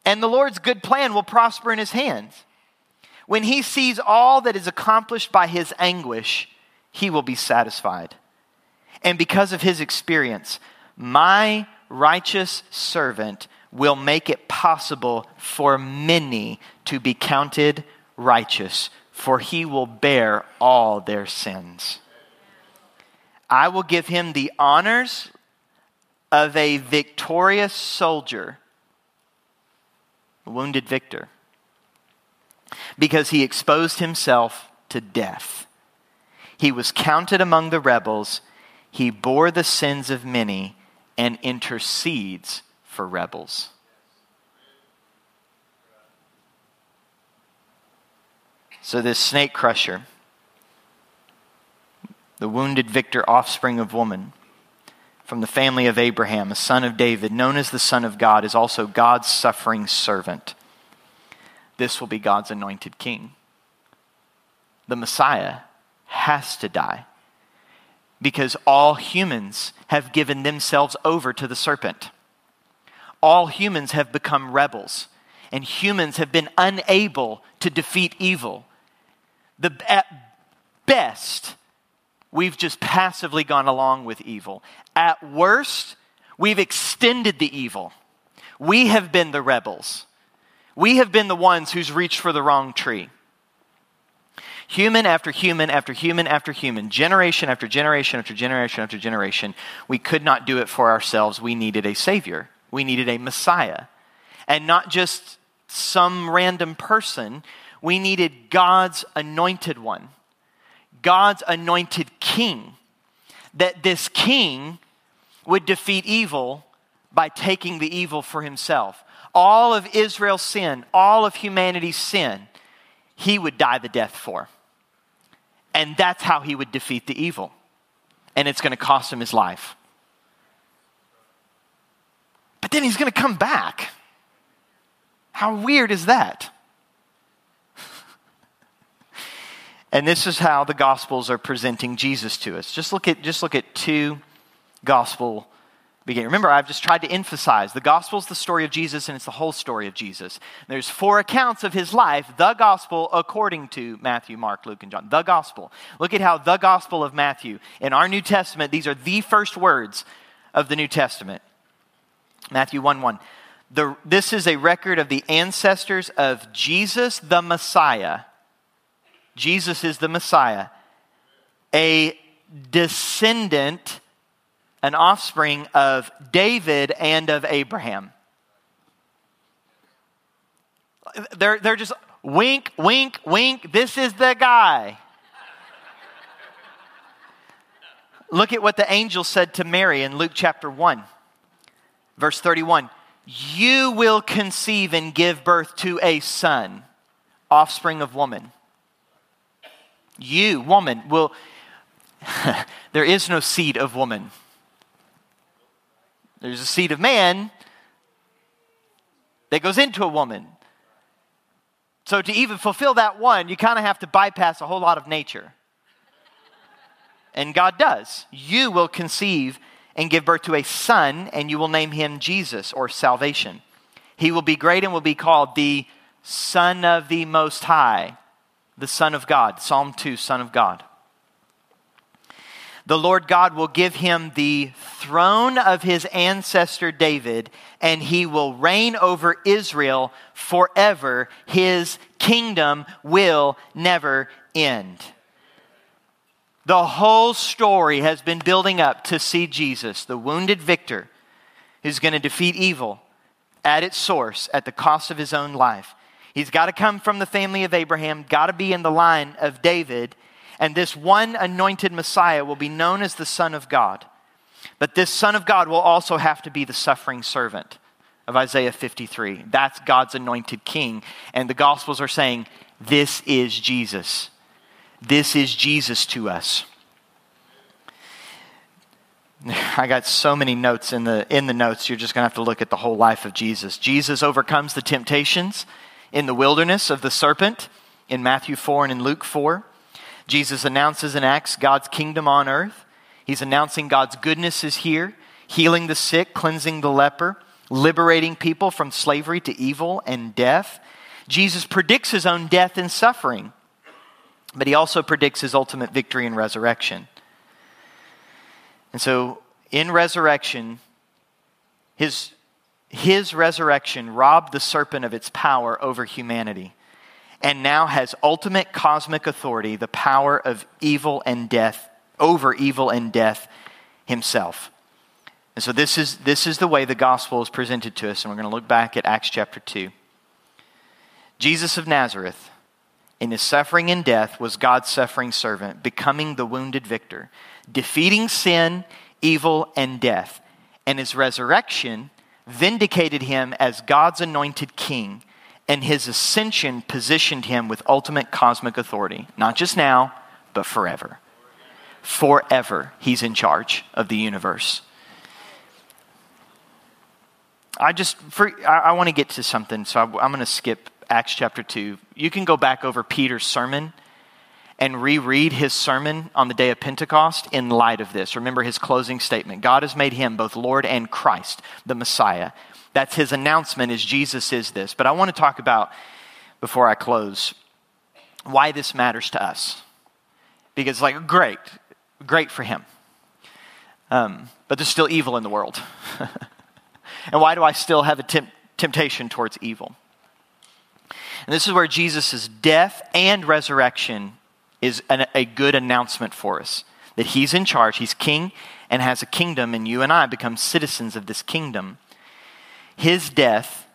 And the Lord's good plan will prosper in his hands. When he sees all that is accomplished by his anguish, he will be satisfied. And because of his experience, my righteous servant will make it possible for many to be counted righteous, for he will bear all their sins. I will give him the honors of a victorious soldier, a wounded victor, because he exposed himself to death. He was counted among the rebels. He bore the sins of many and intercedes for rebels. So, this snake crusher the wounded victor offspring of woman, from the family of Abraham, a son of David, known as the Son of God, is also God's suffering servant. This will be God's anointed king. The Messiah has to die because all humans have given themselves over to the serpent. All humans have become rebels, and humans have been unable to defeat evil. The, at best, we've just passively gone along with evil. At worst, we've extended the evil. We have been the rebels. We have been the ones who's reached for the wrong tree. Human after human after human after human, generation after generation after generation after generation, we could not do it for ourselves. We needed a Savior. We needed a Messiah. And not just some random person, we needed God's anointed one. God's anointed king, that this king would defeat evil by taking the evil for himself. All of Israel's sin, all of humanity's sin, he would die the death for. And that's how he would defeat the evil. And it's going to cost him his life. But then he's going to come back. How weird is that? and this is how the gospels are presenting Jesus to us. Just look at just look at two gospel beginning. Remember, I've just tried to emphasize the gospel is the story of Jesus and it's the whole story of Jesus. There's four accounts of his life, the gospel according to Matthew, Mark, Luke, and John. The gospel. Look at how the gospel of Matthew in our New Testament, these are the first words of the New Testament. Matthew 1 1. The, this is a record of the ancestors of Jesus the Messiah. Jesus is the Messiah, a descendant, an offspring of David and of Abraham. They're, they're just wink, wink, wink. This is the guy. Look at what the angel said to Mary in Luke chapter 1, verse 31 you will conceive and give birth to a son, offspring of woman. You, woman, will. there is no seed of woman. There's a seed of man that goes into a woman. So, to even fulfill that one, you kind of have to bypass a whole lot of nature. And God does. You will conceive and give birth to a son, and you will name him Jesus or salvation. He will be great and will be called the Son of the Most High, the Son of God. Psalm 2, Son of God. The Lord God will give him the throne of his ancestor David, and he will reign over Israel forever. His kingdom will never end. The whole story has been building up to see Jesus, the wounded victor, who's going to defeat evil at its source at the cost of his own life. He's got to come from the family of Abraham, got to be in the line of David, and this one anointed Messiah will be known as the Son of God. But this Son of God will also have to be the suffering servant of Isaiah 53. That's God's anointed king. And the Gospels are saying, This is Jesus. This is Jesus to us. I got so many notes in the, in the notes, you're just going to have to look at the whole life of Jesus. Jesus overcomes the temptations in the wilderness of the serpent in Matthew 4 and in Luke 4. Jesus announces and acts God's kingdom on earth. He's announcing God's goodness is here, healing the sick, cleansing the leper, liberating people from slavery to evil and death. Jesus predicts his own death and suffering but he also predicts his ultimate victory and resurrection. And so, in resurrection, his, his resurrection robbed the serpent of its power over humanity and now has ultimate cosmic authority, the power of evil and death, over evil and death himself. And so, this is, this is the way the gospel is presented to us, and we're going to look back at Acts chapter 2. Jesus of Nazareth in his suffering and death was God's suffering servant, becoming the wounded victor, defeating sin, evil, and death. And his resurrection vindicated him as God's anointed king, and his ascension positioned him with ultimate cosmic authority, not just now, but forever. Forever, he's in charge of the universe. I just, for, I, I want to get to something, so I, I'm going to skip Acts chapter 2. You can go back over Peter's sermon and reread his sermon on the day of Pentecost in light of this. Remember his closing statement God has made him both Lord and Christ, the Messiah. That's his announcement is Jesus is this. But I want to talk about, before I close, why this matters to us. Because, like, great, great for him. Um, but there's still evil in the world. and why do I still have a temp- temptation towards evil? And this is where Jesus' death and resurrection is an, a good announcement for us that he's in charge, he's king, and has a kingdom, and you and I become citizens of this kingdom. His death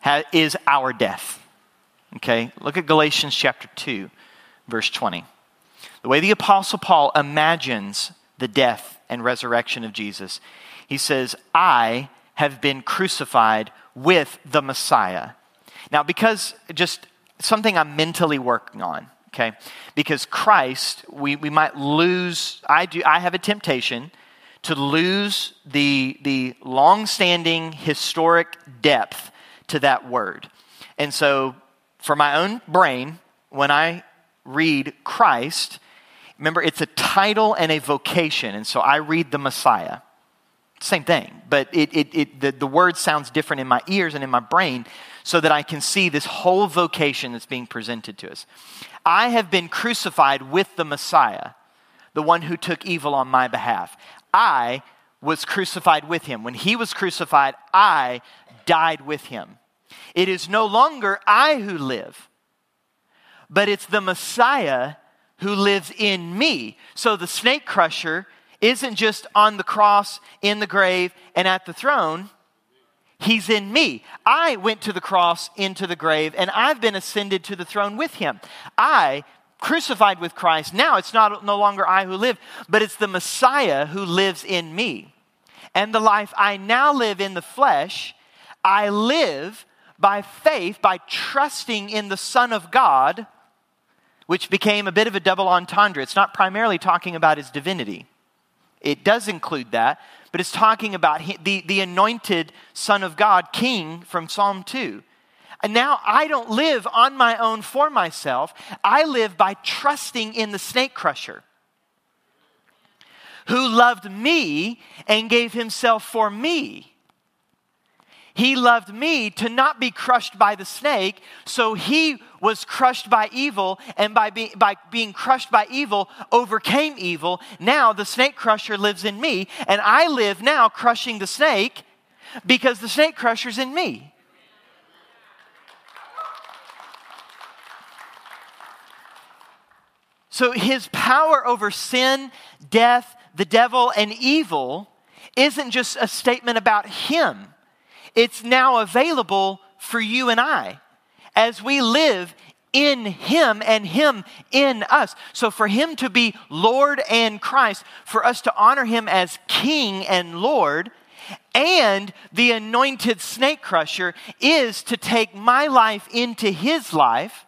ha- is our death. Okay? Look at Galatians chapter 2, verse 20. The way the Apostle Paul imagines the death and resurrection of Jesus, he says, I have been crucified with the Messiah. Now, because just something I'm mentally working on, okay? Because Christ, we, we might lose, I do, I have a temptation to lose the, the long-standing historic depth to that word. And so for my own brain, when I read Christ, remember it's a title and a vocation. And so I read the Messiah. Same thing, but it, it, it, the, the word sounds different in my ears and in my brain so that I can see this whole vocation that's being presented to us. I have been crucified with the Messiah, the one who took evil on my behalf. I was crucified with him. When he was crucified, I died with him. It is no longer I who live, but it's the Messiah who lives in me. So the snake crusher isn't just on the cross, in the grave, and at the throne. He's in me. I went to the cross, into the grave, and I've been ascended to the throne with him. I crucified with Christ. Now it's not no longer I who live, but it's the Messiah who lives in me. And the life I now live in the flesh, I live by faith, by trusting in the Son of God, which became a bit of a double entendre. It's not primarily talking about his divinity, it does include that, but it's talking about the, the anointed Son of God, King from Psalm 2. And now I don't live on my own for myself. I live by trusting in the snake crusher who loved me and gave himself for me. He loved me to not be crushed by the snake, so he was crushed by evil, and by, be, by being crushed by evil, overcame evil. Now the snake crusher lives in me, and I live now crushing the snake because the snake crusher's in me. So his power over sin, death, the devil, and evil isn't just a statement about him it's now available for you and I as we live in Him and Him in us. So, for Him to be Lord and Christ, for us to honor Him as King and Lord, and the anointed snake crusher is to take my life into His life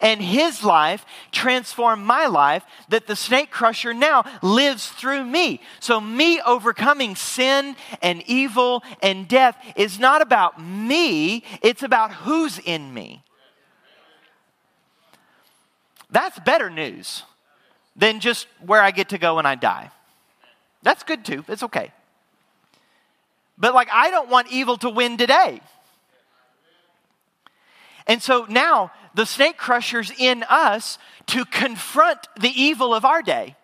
and his life transformed my life that the snake crusher now lives through me. So, me overcoming sin and evil and death is not about me, it's about who's in me. That's better news than just where I get to go when I die. That's good too, it's okay. But, like, I don't want evil to win today. And so now the snake crushers in us to confront the evil of our day.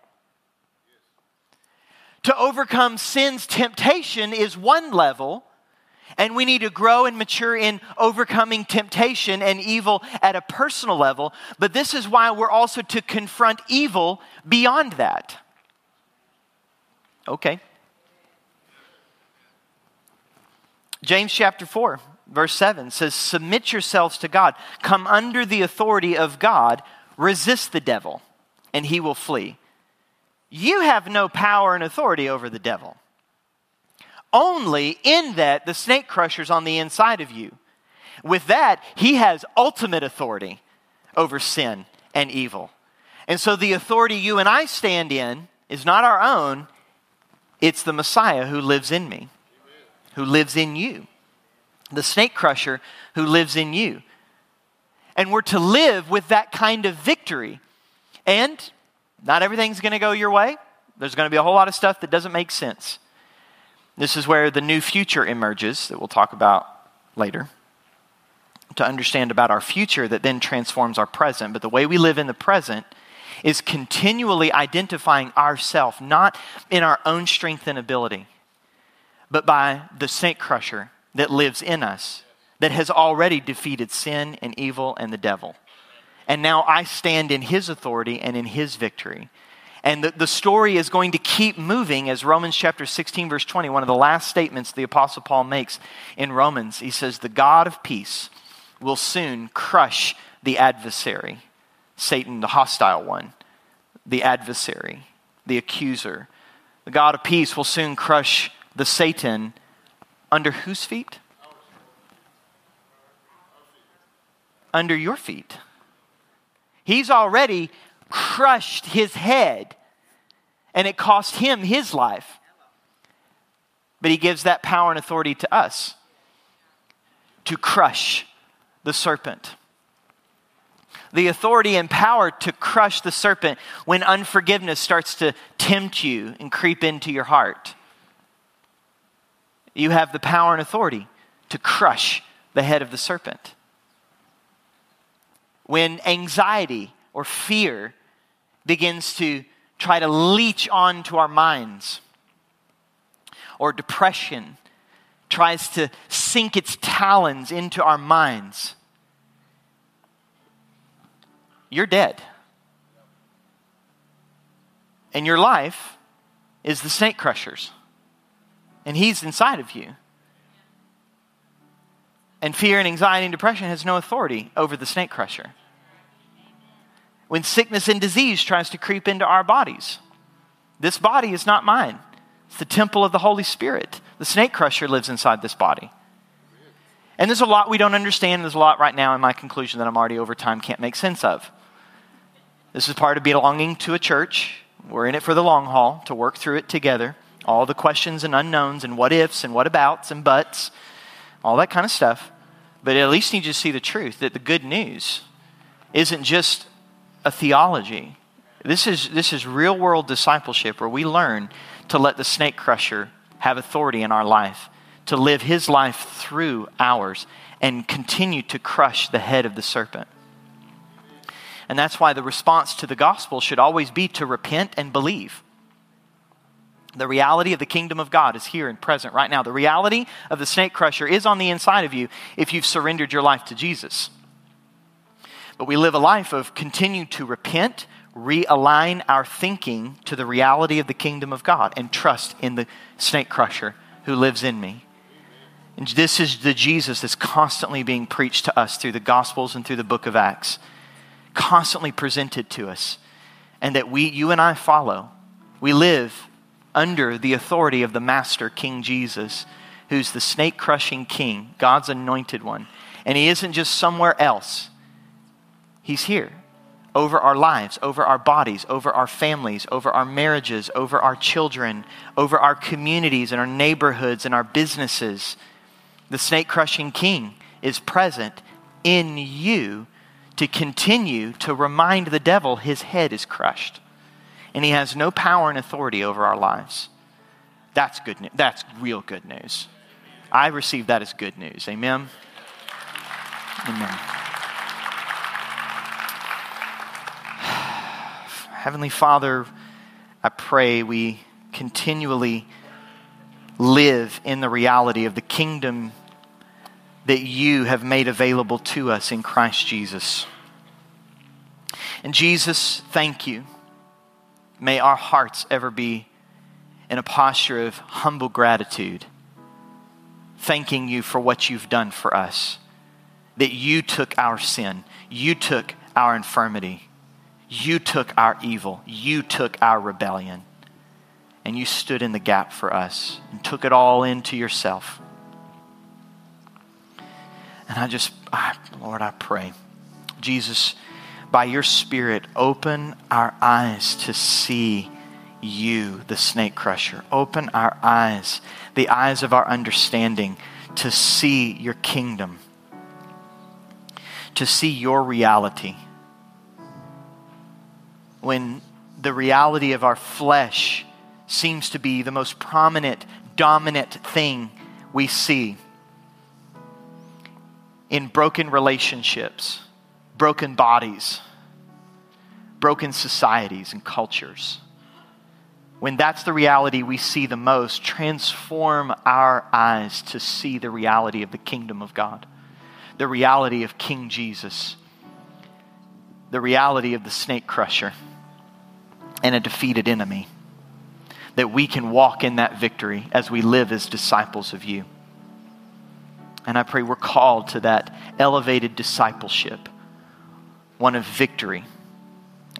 To overcome sin's temptation is one level, and we need to grow and mature in overcoming temptation and evil at a personal level. But this is why we're also to confront evil beyond that. Okay. James chapter 4 verse 7 says, Submit yourselves to God, come under the authority of God, resist the devil, and he will flee. You have no power and authority over the devil. Only in that the snake crusher's on the inside of you. With that, he has ultimate authority over sin and evil. And so the authority you and I stand in is not our own, it's the Messiah who lives in me, who lives in you the snake crusher who lives in you. And we're to live with that kind of victory. And not everything's going to go your way. There's going to be a whole lot of stuff that doesn't make sense. This is where the new future emerges that we'll talk about later. To understand about our future that then transforms our present. But the way we live in the present is continually identifying ourself, not in our own strength and ability, but by the snake crusher that lives in us that has already defeated sin and evil and the devil. And now I stand in his authority and in his victory. And the, the story is going to keep moving as Romans chapter 16, verse 20, one of the last statements the Apostle Paul makes in Romans. He says, The God of peace will soon crush the adversary, Satan, the hostile one, the adversary, the accuser. The God of peace will soon crush the Satan under whose feet? Under your feet. He's already crushed his head, and it cost him his life. But he gives that power and authority to us to crush the serpent. The authority and power to crush the serpent when unforgiveness starts to tempt you and creep into your heart. You have the power and authority to crush the head of the serpent. When anxiety or fear begins to try to leech onto our minds, or depression tries to sink its talons into our minds, you're dead. And your life is the snake crusher's, and he's inside of you. And fear and anxiety and depression has no authority over the snake crusher. When sickness and disease tries to creep into our bodies, this body is not mine. It's the temple of the Holy Spirit. The snake crusher lives inside this body. And there's a lot we don't understand. There's a lot right now in my conclusion that I'm already over time can't make sense of. This is part of belonging to a church. We're in it for the long haul to work through it together. All the questions and unknowns and what ifs and what abouts and buts all that kind of stuff. But at least need you to see the truth that the good news isn't just a theology. This is, this is real world discipleship where we learn to let the snake crusher have authority in our life, to live his life through ours, and continue to crush the head of the serpent. And that's why the response to the gospel should always be to repent and believe. The reality of the kingdom of God is here and present right now. The reality of the snake crusher is on the inside of you if you've surrendered your life to Jesus. But we live a life of continue to repent, realign our thinking to the reality of the kingdom of God, and trust in the snake crusher who lives in me. And this is the Jesus that's constantly being preached to us through the Gospels and through the book of Acts, constantly presented to us, and that we, you and I, follow. We live under the authority of the Master, King Jesus, who's the snake crushing King, God's anointed one. And he isn't just somewhere else, he's here over our lives, over our bodies, over our families, over our marriages, over our children, over our communities and our neighborhoods and our businesses. The snake crushing King is present in you to continue to remind the devil his head is crushed and he has no power and authority over our lives. That's good news. That's real good news. I receive that as good news. Amen. Amen. Heavenly Father, I pray we continually live in the reality of the kingdom that you have made available to us in Christ Jesus. And Jesus, thank you May our hearts ever be in a posture of humble gratitude, thanking you for what you've done for us. That you took our sin, you took our infirmity, you took our evil, you took our rebellion, and you stood in the gap for us and took it all into yourself. And I just, I, Lord, I pray, Jesus by your Spirit, open our eyes to see you, the snake crusher. Open our eyes, the eyes of our understanding, to see your kingdom, to see your reality. When the reality of our flesh seems to be the most prominent, dominant thing we see in broken relationships broken bodies, broken societies and cultures. When that's the reality we see the most, transform our eyes to see the reality of the kingdom of God, the reality of King Jesus, the reality of the snake crusher, and a defeated enemy. That we can walk in that victory as we live as disciples of you. And I pray we're called to that elevated discipleship one of victory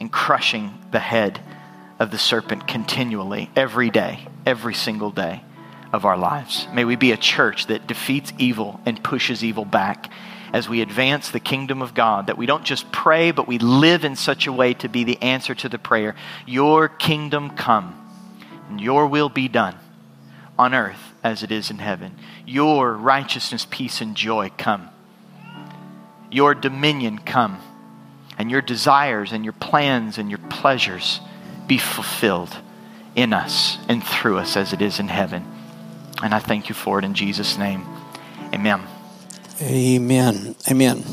and crushing the head of the serpent continually, every day, every single day of our lives. May we be a church that defeats evil and pushes evil back as we advance the kingdom of God, that we don't just pray, but we live in such a way to be the answer to the prayer Your kingdom come, and your will be done on earth as it is in heaven. Your righteousness, peace, and joy come. Your dominion come, and your desires and your plans and your pleasures be fulfilled in us and through us as it is in heaven. And I thank you for it in Jesus' name. Amen. Amen. Amen.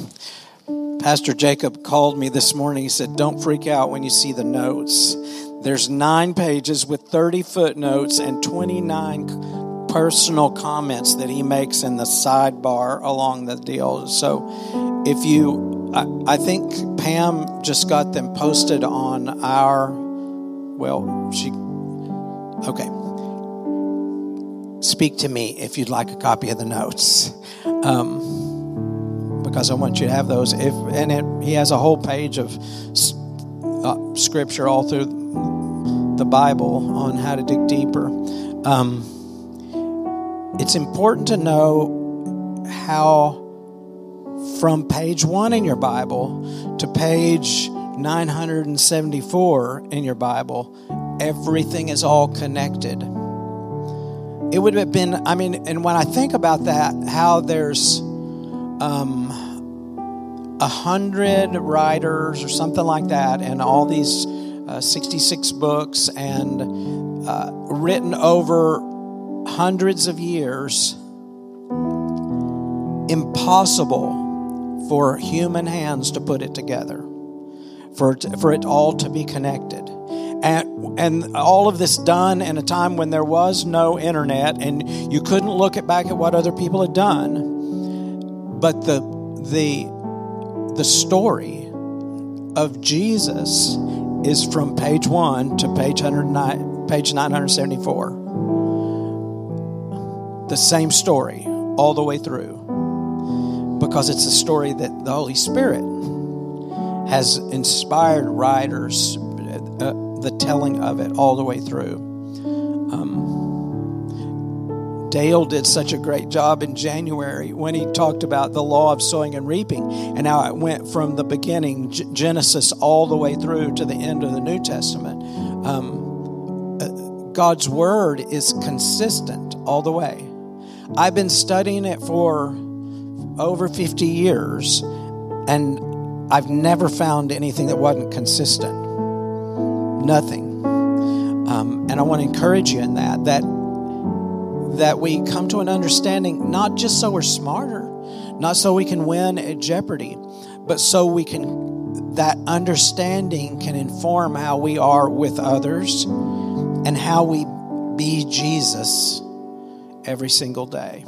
Pastor Jacob called me this morning. He said, Don't freak out when you see the notes. There's nine pages with 30 footnotes and 29 personal comments that he makes in the sidebar along the deal. So if you, I, I think Pam just got them posted on our, well, she, okay. Speak to me if you'd like a copy of the notes. Um, because I want you to have those. If and it, he has a whole page of uh, scripture all through the Bible on how to dig deeper. Um, it's important to know how from page one in your Bible to page 974 in your Bible, everything is all connected. It would have been, I mean, and when I think about that, how there's um, a hundred writers or something like that, and all these uh, 66 books and uh, written over hundreds of years, impossible for human hands to put it together, for it, for it all to be connected. And, and all of this done in a time when there was no internet and you couldn't look at back at what other people had done. But the, the, the story of Jesus is from page one to page, 109, page 974. The same story all the way through because it's a story that the Holy Spirit has inspired writers, uh, the telling of it all the way through. Um, Dale did such a great job in January when he talked about the law of sowing and reaping and how it went from the beginning, G- Genesis, all the way through to the end of the New Testament. Um, uh, God's word is consistent all the way. I've been studying it for over 50 years, and I've never found anything that wasn't consistent. Nothing. Um, and I want to encourage you in that, that that we come to an understanding not just so we're smarter, not so we can win at Jeopardy, but so we can that understanding can inform how we are with others and how we be Jesus every single day.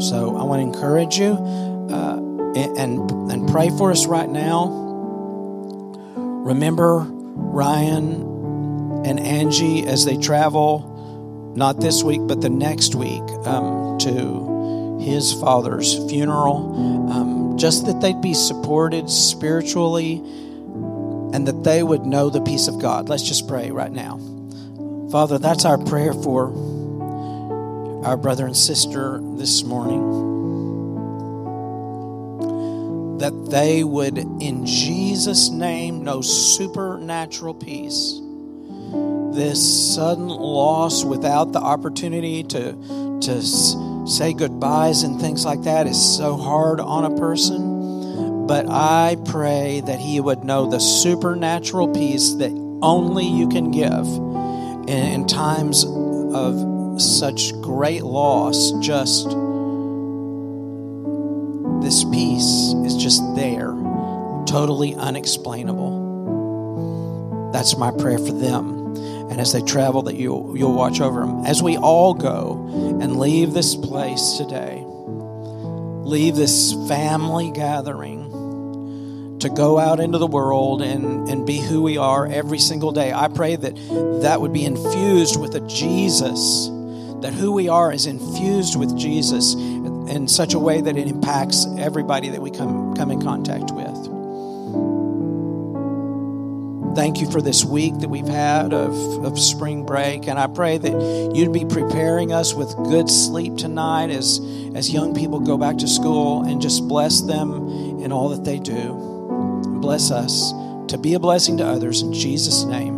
So I want to encourage you uh, and and pray for us right now. Remember Ryan and Angie as they travel, not this week but the next week, um, to his father's funeral. Um, just that they'd be supported spiritually and that they would know the peace of God. Let's just pray right now. Father, that's our prayer for our brother and sister this morning. That they would, in Jesus' name, know supernatural peace. This sudden loss without the opportunity to, to say goodbyes and things like that is so hard on a person. But I pray that he would know the supernatural peace that only you can give in, in times of such great loss. Just this peace is just there, totally unexplainable. That's my prayer for them. And as they travel, that you'll, you'll watch over them. As we all go and leave this place today, leave this family gathering to go out into the world and, and be who we are every single day. I pray that that would be infused with a Jesus, that who we are is infused with Jesus in such a way that it impacts everybody that we come, come in contact with. Thank you for this week that we've had of, of spring break. And I pray that you'd be preparing us with good sleep tonight as, as young people go back to school and just bless them in all that they do. Bless us to be a blessing to others in Jesus' name.